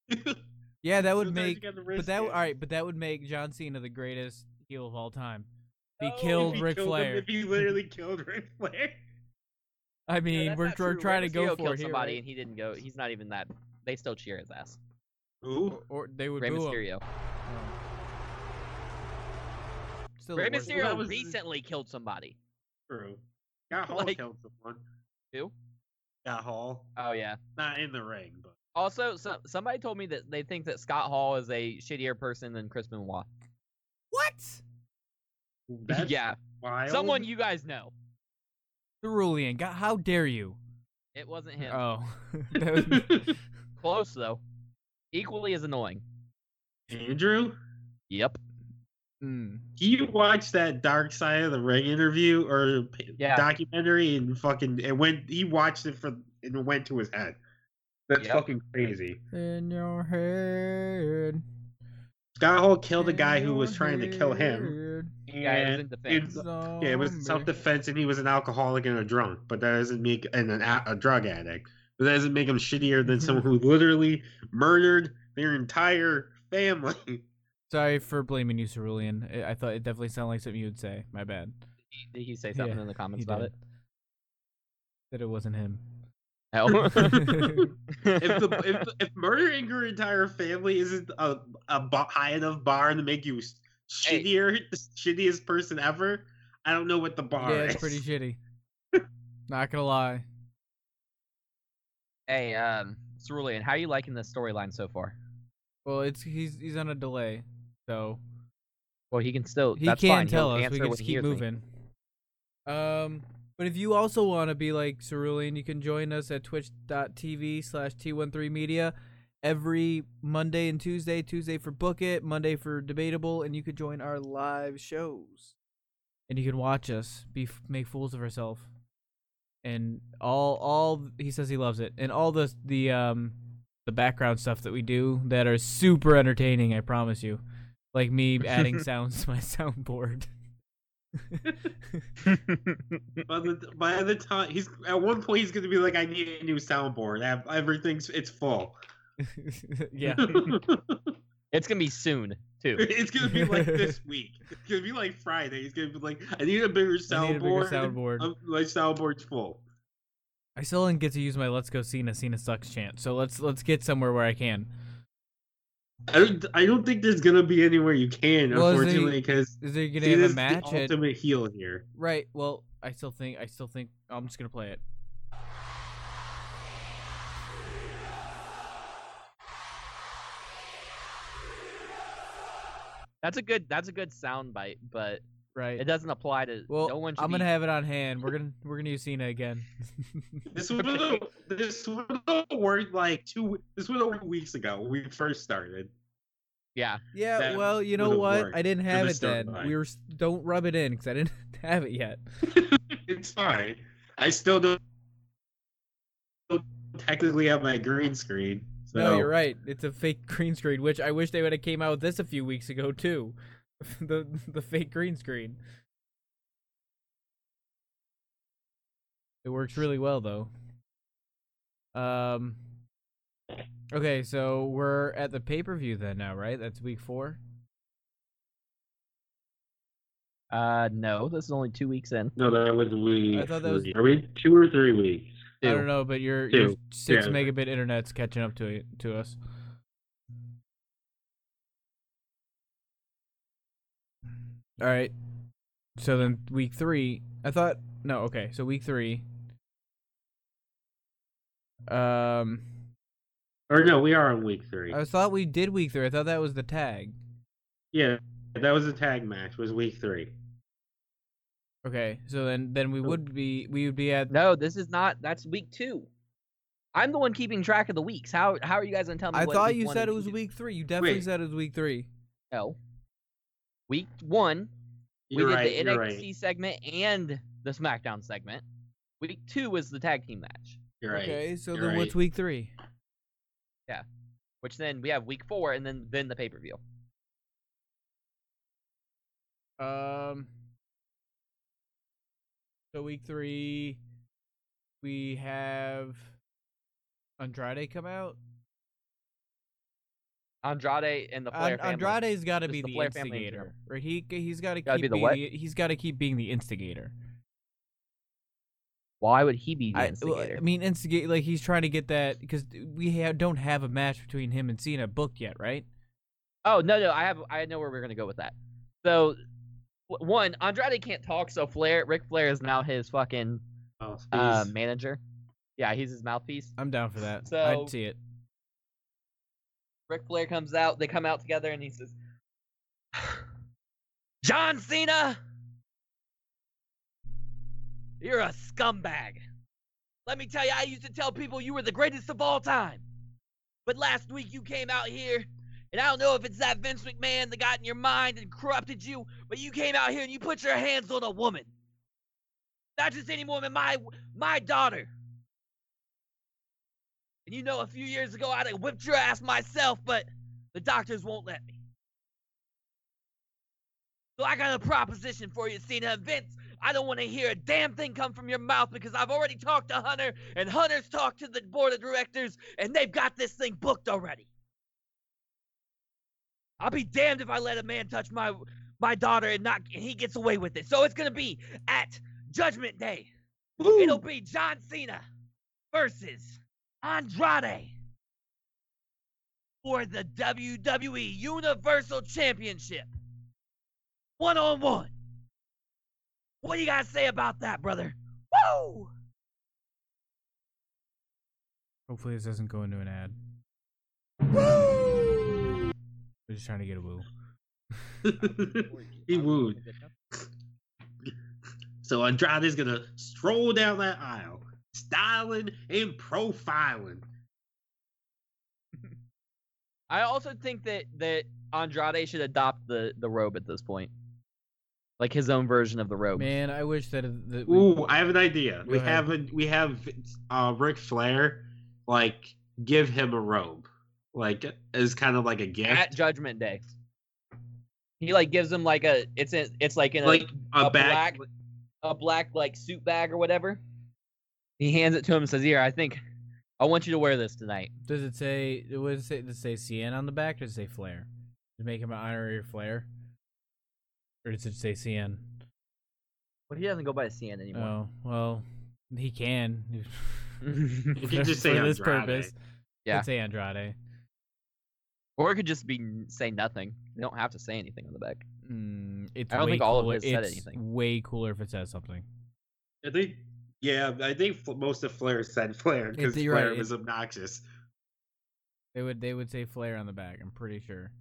Yeah, that would Sometimes you make but that it. all right, but that would make John Cena the greatest heel of all time. He oh, No, killed If he Ric killed him, Flair. If he literally killed Ric Flair. I mean, that's we're, we're true. trying to go Mysterio for killed it here, somebody right? and he didn't go. He's not even that. They still cheer his ass. Ooh. Or, or they would Rey boo him. Mysterio. Oh. Still Rey. Mysterio that was- recently killed somebody. True. Scott Hall Like- killed someone. Who? Scott Hall. Oh yeah. Not in the ring, but Also, so, somebody told me that they think that Scott Hall is a shittier person than Chris Benoit. What? that's yeah, wild. someone you guys know. Cerulean, God, how dare you? It wasn't him. Oh, that was- Close though. Equally as annoying. Andrew, Yep. mm. you watched that Dark Side of the Ring interview or Yeah. documentary and fucking and went he watched it for and it went to his head. That's Yep. fucking crazy. in your head. Scott Hall killed a guy who was trying to kill him. Yeah, it was And defense. yeah, it was self defense, and he was an alcoholic and a drunk. But that doesn't make and an, a, a drug addict. But that doesn't make him shittier than someone who literally murdered their entire family. Sorry for blaming you, Cerulean. I- I thought it definitely sounded like something you would say. My bad. Did he say something Yeah, in the comments about did. it? That it wasn't him. Oh. if the if, if murdering your entire family isn't a, a ba- high enough bar to make you s- Hey. shittier, the shittiest person ever, I don't know what the bar yeah, is. it's pretty shitty. Not gonna lie. hey, um, Cerulean, how are you liking the storyline so far? Well, it's he's he's on a delay, so Well, he can still. he that's can't fine. tell He'll us. We can just keep hears me. moving. Um, but if you also want to be like Cerulean, you can join us at twitch.tv slash T13Media every Monday and Tuesday. Tuesday for Book It, Monday for Debatable, and you could join our live shows. And you can watch us be make fools of ourselves. And all all he says he loves it. And all the the um the background stuff that we do that are super entertaining, I promise you. Like me adding sounds to my soundboard. By the, by the time he's at one point he's gonna be like, I need a new soundboard. Ev- Everything's it's full. yeah. it's gonna be soon too. it's gonna be like this week. It's gonna be like Friday. He's gonna be like, I need a bigger I need a bigger soundboard. soundboard. Um, my soundboard's full. I still didn't get to use my "Let's go Cena, Cena sucks" chant. So let's let's get somewhere where I can. I don't. I don't think there's gonna be anywhere you can, Well, unfortunately, because Is there gonna have a match? the match? At, ultimate heel here. right. Well, I still think I still think I'm just gonna play it. That's a good. That's a good sound bite, but Right. it doesn't apply to. well, no one I'm gonna be- have it on hand. We're gonna we're gonna use Cena again. This would have this would have worked like two. This would have weeks ago when we first started. Yeah. yeah. That well, you know what? I didn't have it then. storyline. We were don't rub it in because I didn't have it yet. it's fine. I still don't, don't technically have my green screen. So No, you're right. It's a fake green screen, which I wish they would have came out with this a few weeks ago too. the the fake green screen. It works really well though. Um Okay, so we're at the pay-per-view then now, right? That's week 4. Uh, no, this is only two weeks in. No, that was we. I thought that was- Are we two or three weeks? I don't know, but your your 6 Yeah. megabit internet's catching up to to us. All right. So then week 3, I thought no, okay. So week 3 um Or no, we are on week three. I thought we did week 3. I thought that was the tag. yeah, that was the tag match. Was week three. Okay. So then then we would be we would be at No, this is not. That's week two. I'm the one keeping track of the weeks. How how are you guys gonna tell me? I what thought week you one said and it was two- week 3. You definitely Wait. said it was week 3. No. Week one, You're we did right. the you're NXT right. segment and the SmackDown segment. Week two was the tag team match, You're right. Okay, so You're then what's week 3? Yeah, which then we have week four and then then the pay per view. Um. So week three, we have Andrade come out. Andrade and the Flair An- family. Andrade's got to be the the, Flair family in instigator, right? He he's got to keep be the being the- he's got to keep being the instigator. Why would he be the I, well, instigator? I mean, instigate like he's trying to get that because we ha- don't have a match between him and Cena booked yet, right? Oh no no I have I know where we're gonna go with that. So one Andrade can't talk, so Flair Ric Flair is now his fucking Oh, uh, manager. Yeah, he's his mouthpiece. I'm down for that. So- I'd see it. Ric Flair comes out. They come out together, and he says, "John Cena, you're a scumbag. Let me tell you, I used to tell people you were the greatest of all time. But last week you came out here, and I don't know if it's that Vince McMahon that got in your mind and corrupted you, but you came out here and you put your hands on a woman. Not just any woman, my my daughter. And you know, a few years ago, I'd have whipped your ass myself, but the doctors won't let me. So I got a proposition for you, Cena. And Vince, I don't want to hear a damn thing come from your mouth because I've already talked to Hunter, and Hunter's talked to the board of directors, and they've got this thing booked already. I'll be damned if I let a man touch my my daughter and not and he gets away with it. So it's gonna be at Judgment Day. It'll be John Cena versus Andrade for the WWE Universal Championship. One on one. What do you guys say about that, brother? Woo! Hopefully this doesn't go into an ad. Woo! We're just trying to get a woo. he wooed. So Andrade's gonna stroll down that aisle, styling and profiling. I also think that that Andrade should adopt the the robe at this point, like his own version of the robe. Man, I wish that, that we, Ooh, I have an idea. Go we ahead. have a we have uh Ric Flair like give him a robe, like as kind of like a gift, at Judgment Day. He like gives him like a it's a, it's like in a, like a, a back. black a black like suit bag or whatever. He hands it to him and says, "Here, I think I want you to wear this tonight." does it say what does it say? Does it say CN on the back? Or does it say Flair? Does it make him an honorary Flair? Or does it say CN? But he doesn't go by CN anymore. Oh well, he can. You can just say for this Andrade. purpose. Yeah. Could say Andrade. or it could just be say nothing. You don't have to say anything on the back. Mm, it's I don't way think all of it said it's anything. way cooler if it says something. I think, yeah, I think most of Flair said Flair because Flair right, was obnoxious. They would they would say Flair on the back. I'm pretty sure.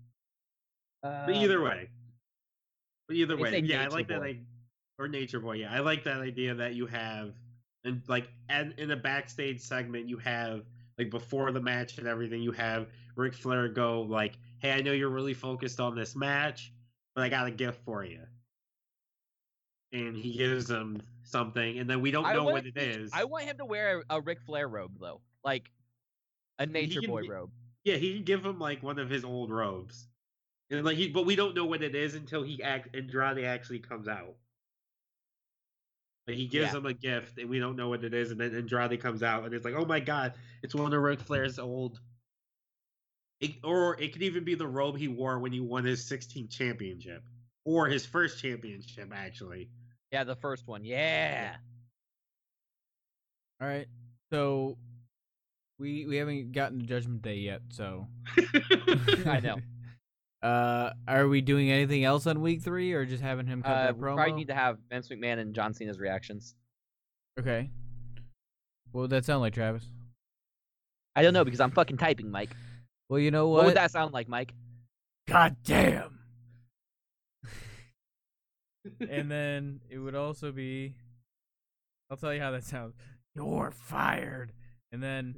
But either um, way, but either way, yeah, I like that. Boy. I, or Nature Boy, yeah, I like that idea that you have, and like, and in a backstage segment, you have like before the match and everything, you have Ric Flair go like, "Hey, I know you're really focused on this match, but I got a gift for you," and he gives him something, and then we don't I know want what it is. I want him to wear a, a Ric Flair robe though, like a Nature can Boy robe. Yeah, he can give him like one of his old robes, and like he, but we don't know what it is until he act Andrade actually comes out. Like he gives Yeah. him a gift, and we don't know what it is, and then Andrade comes out, and it's like, oh my god, it's one of Ric Flair's old. It, or it could even be the robe he wore when he won his 16th championship, or his first championship, actually. Yeah, the first one. Yeah. All right. So we we haven't gotten to Judgment Day yet, so I know. Uh, are we doing anything else on week three, or just having him cut Uh, that we promo? probably need to have Vince McMahon and John Cena's reactions. Okay. What would that sound like, Travis? I don't know because I'm fucking typing, Mike. Well, you know What, what? would that sound like, Mike? God damn. And then it would also be. I'll tell you how that sounds. You're fired. And then.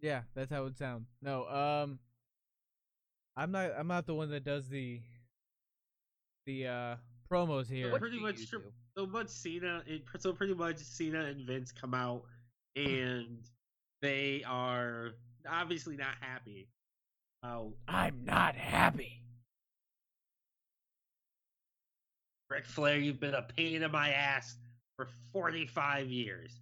Yeah, that's how it would sound. No, um, I'm not. I'm not the one that does the the uh promos here. What- pretty much you tri- do? So much Cena, it, so pretty much Cena and Vince come out, and they are obviously not happy. Oh, I'm not happy. Ric Flair, you've been a pain in my ass for 45 years.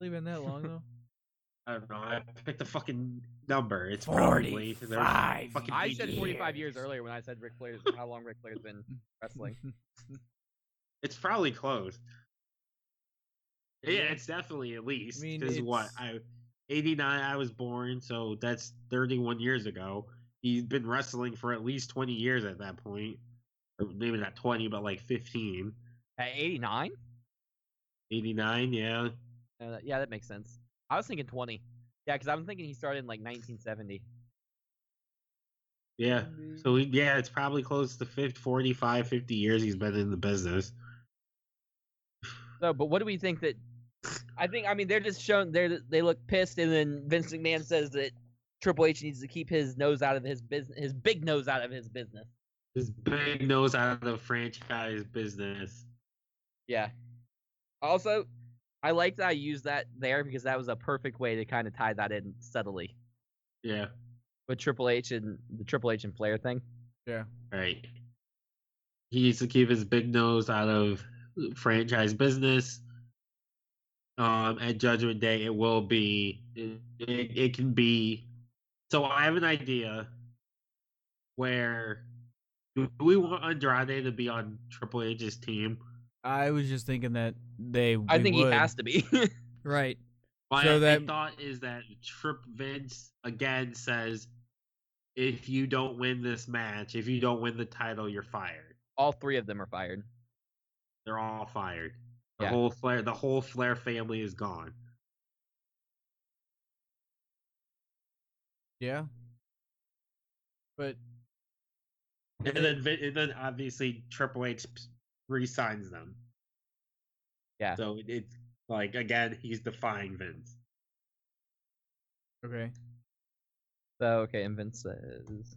It's been that long though. I don't know. I picked a fucking number. It's probably there's 45 I said 45 years years. earlier when I said Ric Flair's how long Ric Flair's been wrestling. It's probably close. Yeah, Yeah. it's definitely at least. I mean, Because what I, eighty nine, I was born, so that's thirty one years ago. He's been wrestling for at least twenty years at that point, or maybe not twenty, but like 15. At 89? 89, yeah. Uh, yeah, that makes sense. I was thinking 20. Yeah, because I'm thinking he started in like 1970. Yeah. Mm-hmm. So he- yeah, it's probably close to 50, 45, 50 years he's been in the business. So, but what do we think that? I think I mean they're just showing they they look pissed, and then Vince McMahon says that Triple H needs to keep his nose out of his business, his big nose out of his business. His big nose out of the franchise business. Yeah. Also, I like that I used that there because that was a perfect way to kind of tie that in subtly Yeah. with Triple H and the Triple H and Flair thing. yeah. Right. He needs to keep his big nose out of franchise business. Um, at Judgment Day, it will be. It, it, it can be. So I have an idea. Where do we want Andrade to be on Triple H's team? I was just thinking that they. I think would. he has to be. Right. My, So that- thought is that Trip Vince again says, if you don't win this match, if you don't win the title, you're fired. All three of them are fired. They're all fired. The Yeah. whole Flair, the whole Flair family is gone. Yeah. But And then, and then obviously Triple H re-signs them. Yeah. So it- it's like again, he's defying Vince. okay. So okay, and Vince says.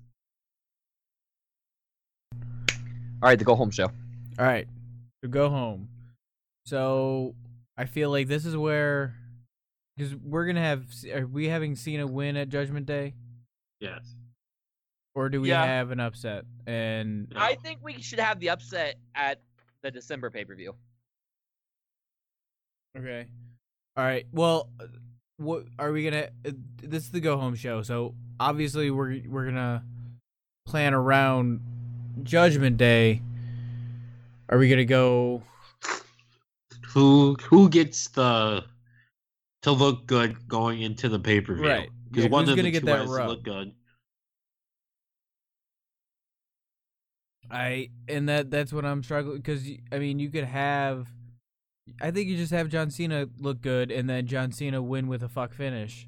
All right, the go home show. All right. To go home. So I feel like this is where because we're gonna have are we having Cena win at Judgment Day Yes. or do we Yeah. have an upset and I think we should have the upset at the December pay per view. okay all right well what are we gonna? Uh, this is the go home show, so obviously we're we're gonna plan around Judgment Day. Are we gonna go? Who who gets the to look good going into the pay per view? Right. Because Yeah, one who's of gonna the get two that to look good. I and that that's what I'm struggling because I mean you could have. I think you just have John Cena look good and then John Cena win with a fuck finish.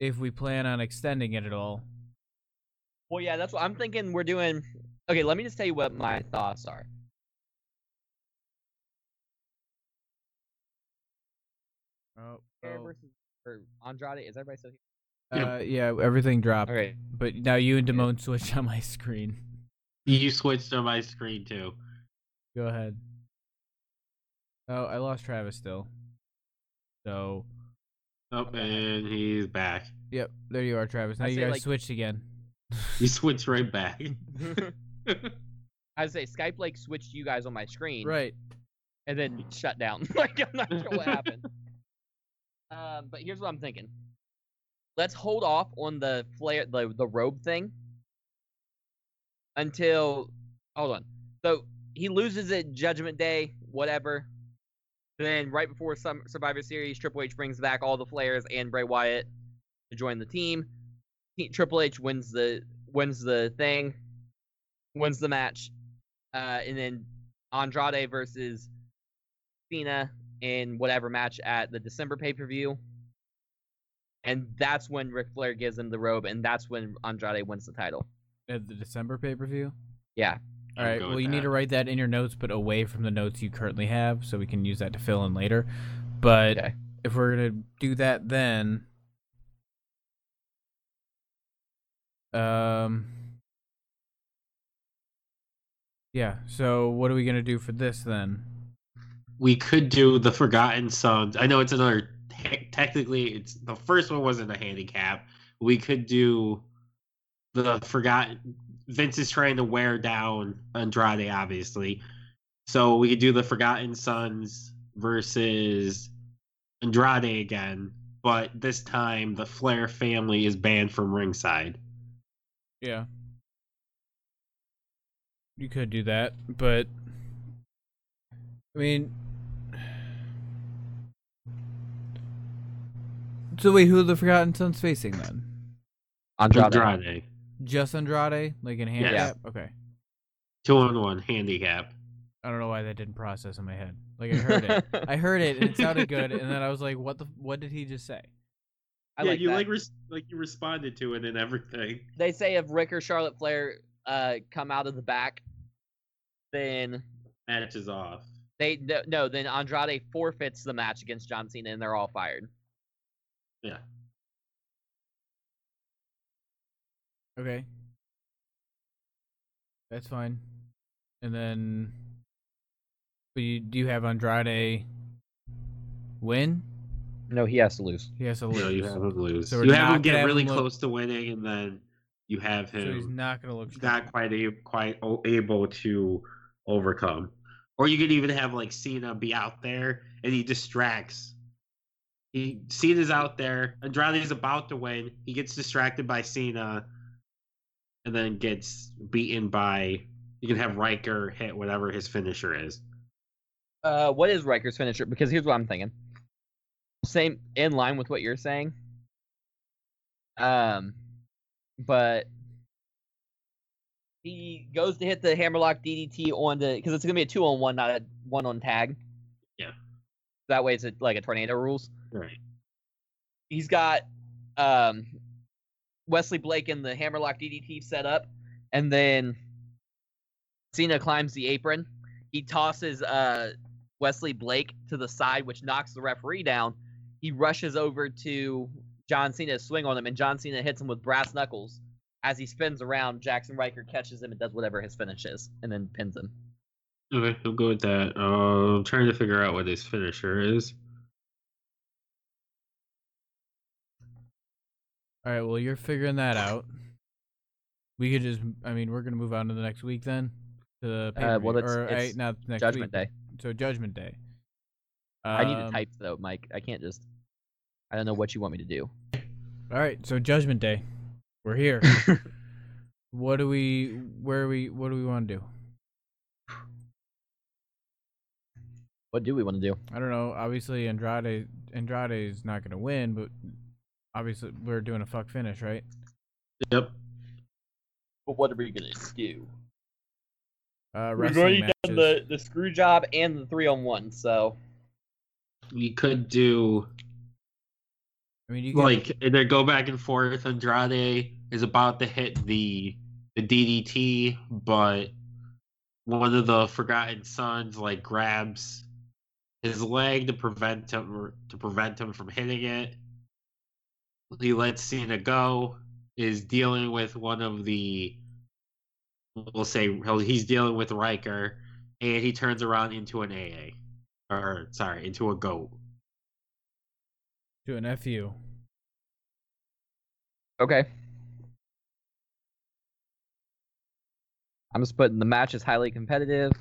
If we plan on extending it at all. Well, yeah, that's what I'm thinking. We're doing. Okay, let me just tell you what my thoughts are. Oh, Flair oh. versus or Andrade. Is everybody still here? Uh, yeah, everything dropped. Okay. But now you and Damone switched on my screen. You switched on my screen too. Go ahead. Oh, I lost Travis still. So, Oh, and he's back. yep, there you are, Travis. Now I you guys like- switched again. You switched right back. I say Skype like switched you guys on my screen, Right. and then shut down. like I'm not sure what happened. Um, but here's what I'm thinking. Let's hold off on the Flair, the the robe thing, until. Hold on. So he loses at Judgment Day, whatever. Then right before some Survivor Series, Triple H brings back all the Flairs and Bray Wyatt to join the team. He- Triple H wins the wins the thing, wins the match, uh, and then Andrade versus Cena in whatever match at the December pay per view. And that's when Ric Flair gives him the robe, and that's when Andrade wins the title. At the December pay per view? Yeah. All I'm right. good Well, with you need to write that in your notes, but away from the notes you currently have, so we can use that to fill in later. But Okay. if we're gonna do that, then um, yeah. So what are we gonna do for this then? we could do the Forgotten Sons. I know it's another. Te- technically, it's the first one wasn't a handicap. We could do the Forgotten. Vince is trying to wear down Andrade, obviously. So we could do the Forgotten Sons versus Andrade again, but this time the Flair family is banned from ringside. Yeah. You could do that, but I mean So wait, who are the Forgotten Sons facing then? Andrade. Andrade, Just Andrade? Like in handicap? Okay. two on one handicap. I don't know why that didn't process in my head. Like I heard it. I heard it and it sounded good and then I was like, what the what did he just say? I yeah, like you that. like res- like you responded to it and everything. They say if Ric or Charlotte Flair uh, come out of the back, then Match is off. they no, no, then Andrade forfeits the match against John Cena, and they're all fired. Yeah. Okay. That's fine. And then but you do you have Andrade win? No, he has to lose. He has to lose. No, you have him lose. So you have him get have really him look- close to winning, and then you have him. so he's not gonna look strong. not quite a, quite able to overcome. Or you could even have like Cena be out there and he distracts. He Cena's out there. Andrade's about to win. He gets distracted by Cena, and then gets beaten by. You can have Ryker hit whatever his finisher is. Uh, what is Ryker's finisher? Because here's what I'm thinking. Same in line with what you're saying. Um, but he goes to hit the hammerlock DDT on the because it's gonna be a two on one, not a one on tag. Yeah. That way, it's a, like a tornado rules. Right. He's got um Wesley Blake in the hammerlock DDT set up, and then Cena climbs the apron. He tosses uh Wesley Blake to the side, which knocks the referee down. He rushes over to John Cena to swing on him, and John Cena hits him with brass knuckles. As he spins around, Jaxson Ryker catches him and does whatever his finish is, and then pins him. Okay, I'll go with that. Uh, I'm trying to figure out what his finisher is. All right, well you're figuring that out. We could just I mean, we're gonna move on to the next week then. To the Uh, well, pay-per-view, it's- or it's I, not next Judgment week. Day. So Judgment Day. I need to Um, type though, Mike. I can't just. I don't know what you want me to do. All right, so Judgment Day, we're here. what do we? Where are we? What do we want to do? What do we want to do? I don't know. Obviously, Andrade Andrade is not going to win, but obviously we're doing a fuck finish, right? Yep. But what are we gonna do? Uh, We've wrestling already matches. done the the screw job and the three on one, so We could do I mean, you can, like and then go back and forth. Andrade is about to hit the the DDT, but one of the Forgotten Sons like grabs his leg to prevent him to prevent him from hitting it. He lets Cena go. Is dealing with one of the we'll say he's dealing with Ryker, and he turns around into an AA, or sorry, into a goat. to an fu. okay. I'm just putting the match is highly competitive.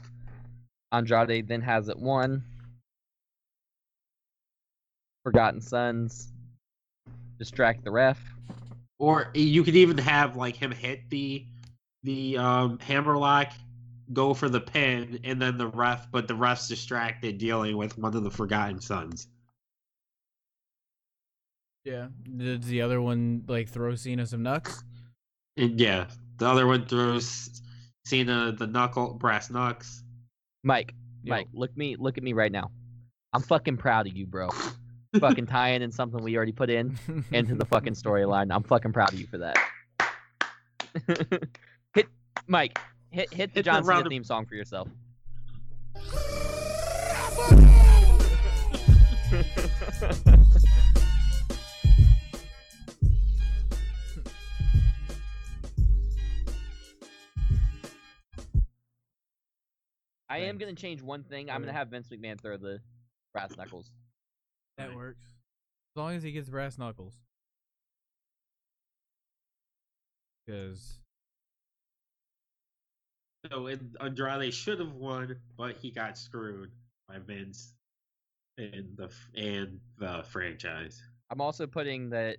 Andrade then has it won. Forgotten Sons distract the ref. Or you could even have like him hit the the um hammerlock, go for the pin, and then the ref, but the ref's distracted dealing with one of the Forgotten Sons. Yeah. Does the other one like throw Cena some nuts? And yeah, the other one throws Cena the knuckle brass knucks. Mike, Yo. Mike, look me look at me right now. I'm fucking proud of you, bro. Fucking tying in and something we already put in into the fucking storyline. I'm fucking proud of you for that. hit Mike, hit hit the Hit John Cena of- theme song for yourself. I am gonna change one thing. I'm gonna have Vince McMahon throw the brass knuckles. That works. As long as he gets brass knuckles. Because So and Andrade should have won, but he got screwed by Vince and the and the franchise. I'm also putting that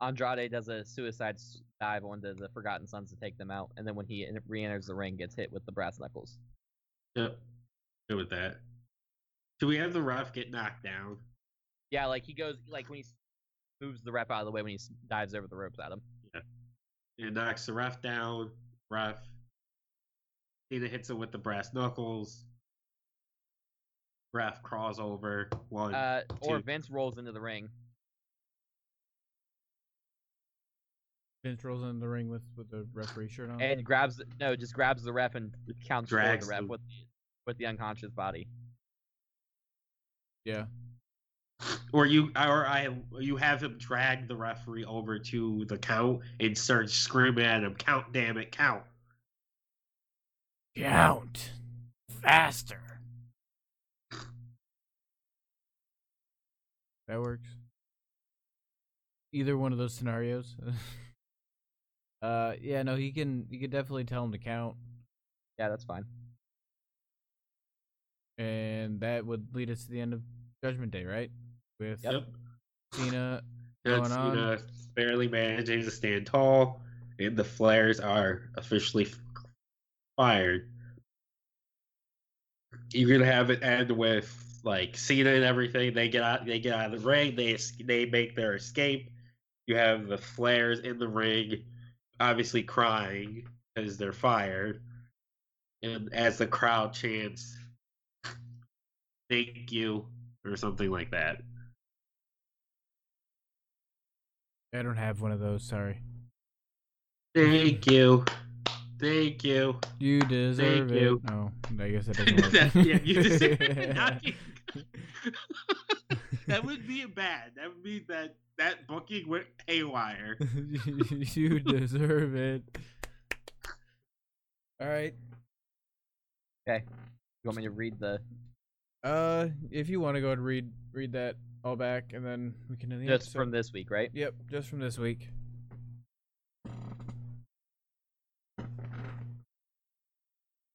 Andrade does a suicide dive onto the Forgotten Sons to take them out, and then when he en- re-enters the ring, gets hit with the brass knuckles. Yep, good with that. Do we have the ref get knocked down? Yeah, like he goes, like when he moves the ref out of the way when he dives over the ropes at him. Yeah. And knocks the ref down. Ref. Cena hits him with the brass knuckles. Ref crawls over. One. Uh, or two. Vince rolls into the ring. Vince rolls into the ring with with the referee shirt on. and grabs the- no, just grabs the ref and counts Drags the ref the- with the, with the unconscious body. yeah. Or you or I you have him drag the referee over to the count and start screaming at him, count damn it, count. Count faster. That works. Either one of those scenarios. uh, yeah, no, he can. You can definitely tell him to count, Yeah, that's fine. and that would lead us to the end of Judgment Day, right? With Yep. Cena. Going on. Cena barely managing to stand tall, and the Flairs are officially fired. You're gonna have it end with like Cena and everything. They get out. They get out of the ring. They they make their escape. You have the Flairs in the ring, obviously crying because they're fired. And as the crowd chants, "Thank you" or something like that. I don't have one of those. Sorry. Thank you. Thank you. You deserve it. you. No, I guess that doesn't work. That- yeah, you deserve it. Not that would be bad. That would be that that booking went haywire. you deserve it. All right. Okay. You want me to read the Uh, if you want to go and read read that all back, and then we can end the just episode. from this week, right? Yep, just from this week.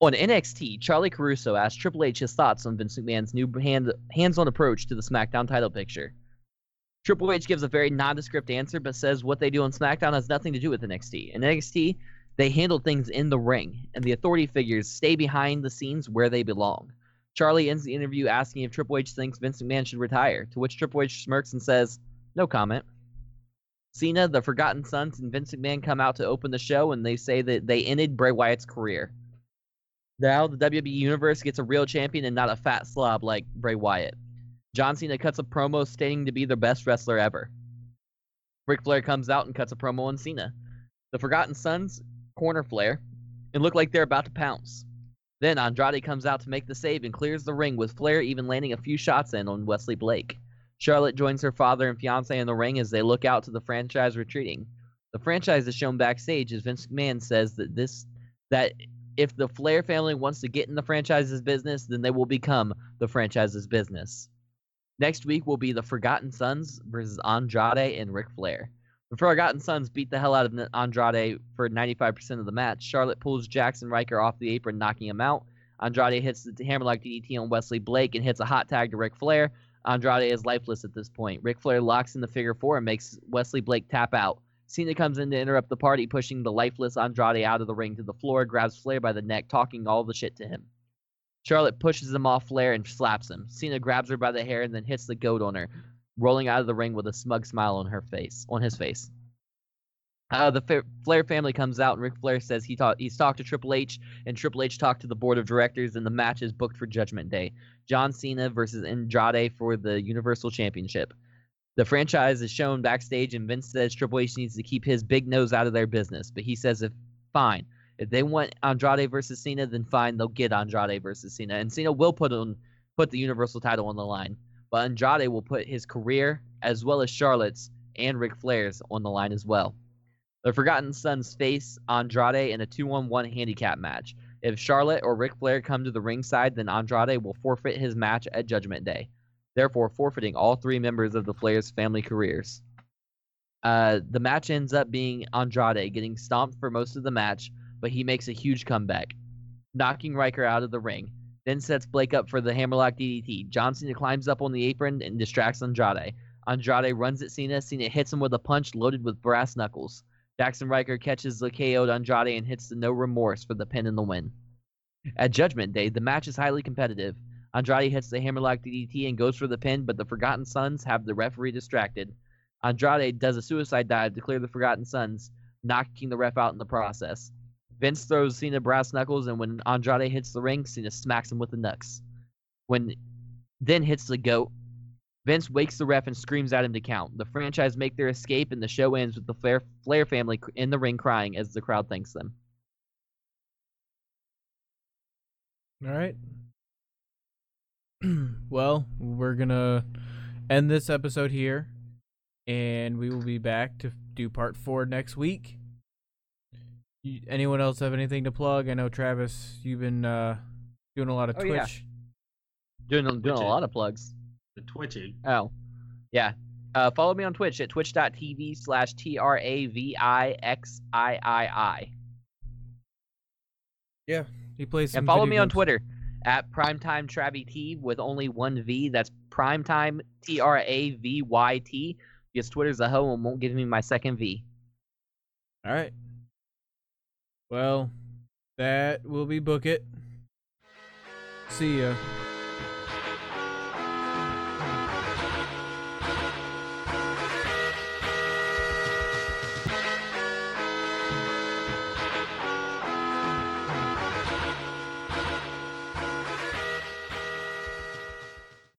On NXT, Charlie Caruso asked Triple H his thoughts on Vince McMahon's new hand, hands-on approach to the SmackDown title picture. Triple H gives a very nondescript answer, but says what they do on SmackDown has nothing to do with NXT. In NXT, they handle things in the ring, and the authority figures stay behind the scenes where they belong. Charlie ends the interview asking if Triple H thinks Vince McMahon should retire, to which Triple H smirks and says, No comment. Cena, the Forgotten Sons, and Vince McMahon come out to open the show, and they say that they ended Bray Wyatt's career. Now the WWE Universe gets a real champion and not a fat slob like Bray Wyatt. John Cena cuts a promo stating to be the best wrestler ever. Ric Flair comes out and cuts a promo on Cena. The Forgotten Sons corner Flair and look like they're about to pounce. Then Andrade comes out to make the save and clears the ring, with Flair even landing a few shots in on Wesley Blake. Charlotte joins her father and fiance in the ring as they look out to the franchise retreating. The franchise is shown backstage as Vince McMahon says that this that if the Flair family wants to get in the franchise's business, then they will become the franchise's business. Next week will be the Forgotten Sons versus Andrade and Ric Flair. The Forgotten Sons beat the hell out of Andrade for 95% of the match. Charlotte pulls Jaxson Ryker off the apron, knocking him out. Andrade hits the hammerlock DDT on Wesley Blake and hits a hot tag to Ric Flair. Andrade is lifeless at this point. Ric Flair locks in the figure four and makes Wesley Blake tap out. Cena comes in to interrupt the party, pushing the lifeless Andrade out of the ring to the floor, grabs Flair by the neck, talking all the shit to him. Charlotte pushes him off Flair and slaps him. Cena grabs her by the hair and then hits the goat on her, rolling out of the ring with a smug smile on her face, on his face. Uh, the Flair family comes out, and Ric Flair says he talk, he's talked to Triple H, and Triple H talked to the board of directors, and the match is booked for Judgment Day. John Cena versus Andrade for the Universal Championship. The franchise is shown backstage, and Vince says Triple H needs to keep his big nose out of their business. But he says, if fine, if they want Andrade versus Cena, then fine, they'll get Andrade versus Cena, and Cena will put on put the Universal title on the line. But Andrade will put his career as well as Charlotte's and Ric Flair's on the line as well. The Forgotten Sons face Andrade in a 2 on 1 handicap match. If Charlotte or Ric Flair come to the ringside, then Andrade will forfeit his match at Judgment Day, therefore forfeiting all three members of the Flair's family careers. Uh, the match ends up being Andrade getting stomped for most of the match, but he makes a huge comeback, knocking Ryker out of the ring. Then sets Blake up for the hammerlock DDT. John Cena climbs up on the apron and distracts Andrade. Andrade runs at Cena. Cena hits him with a punch loaded with brass knuckles. Jaxson Ryker catches the KO'd Andrade and hits the no remorse for the pin and the win. At Judgment Day, the match is highly competitive. Andrade hits the hammerlock DDT and goes for the pin, but the Forgotten Sons have the referee distracted. Andrade does a suicide dive to clear the Forgotten Sons, knocking the ref out in the process. Vince throws Cena brass knuckles, and when Andrade hits the ring, Cena smacks him with the knucks. When then hits the goat, Vince wakes the ref and screams at him to count. The franchise make their escape, and the show ends with the Flair, Flair family in the ring crying as the crowd thanks them. All right. well, we're gonna end this episode here, and we will be back to do part four next week. Anyone else have anything to plug? I know Travis, you've been uh, doing a lot of Oh, Twitch. yeah. Doing, doing a lot of plugs. The twitching. Oh, yeah. Uh, follow me on Twitch at twitch.tv slash T R A V I X I I I. Yeah, he plays. Some And follow video me on. Twitter at Primetime Travy T with only one V. That's Primetime T R A V Y T. Because Twitter's a hoe and won't give me my second V. All right. Well, that will be book it. See ya.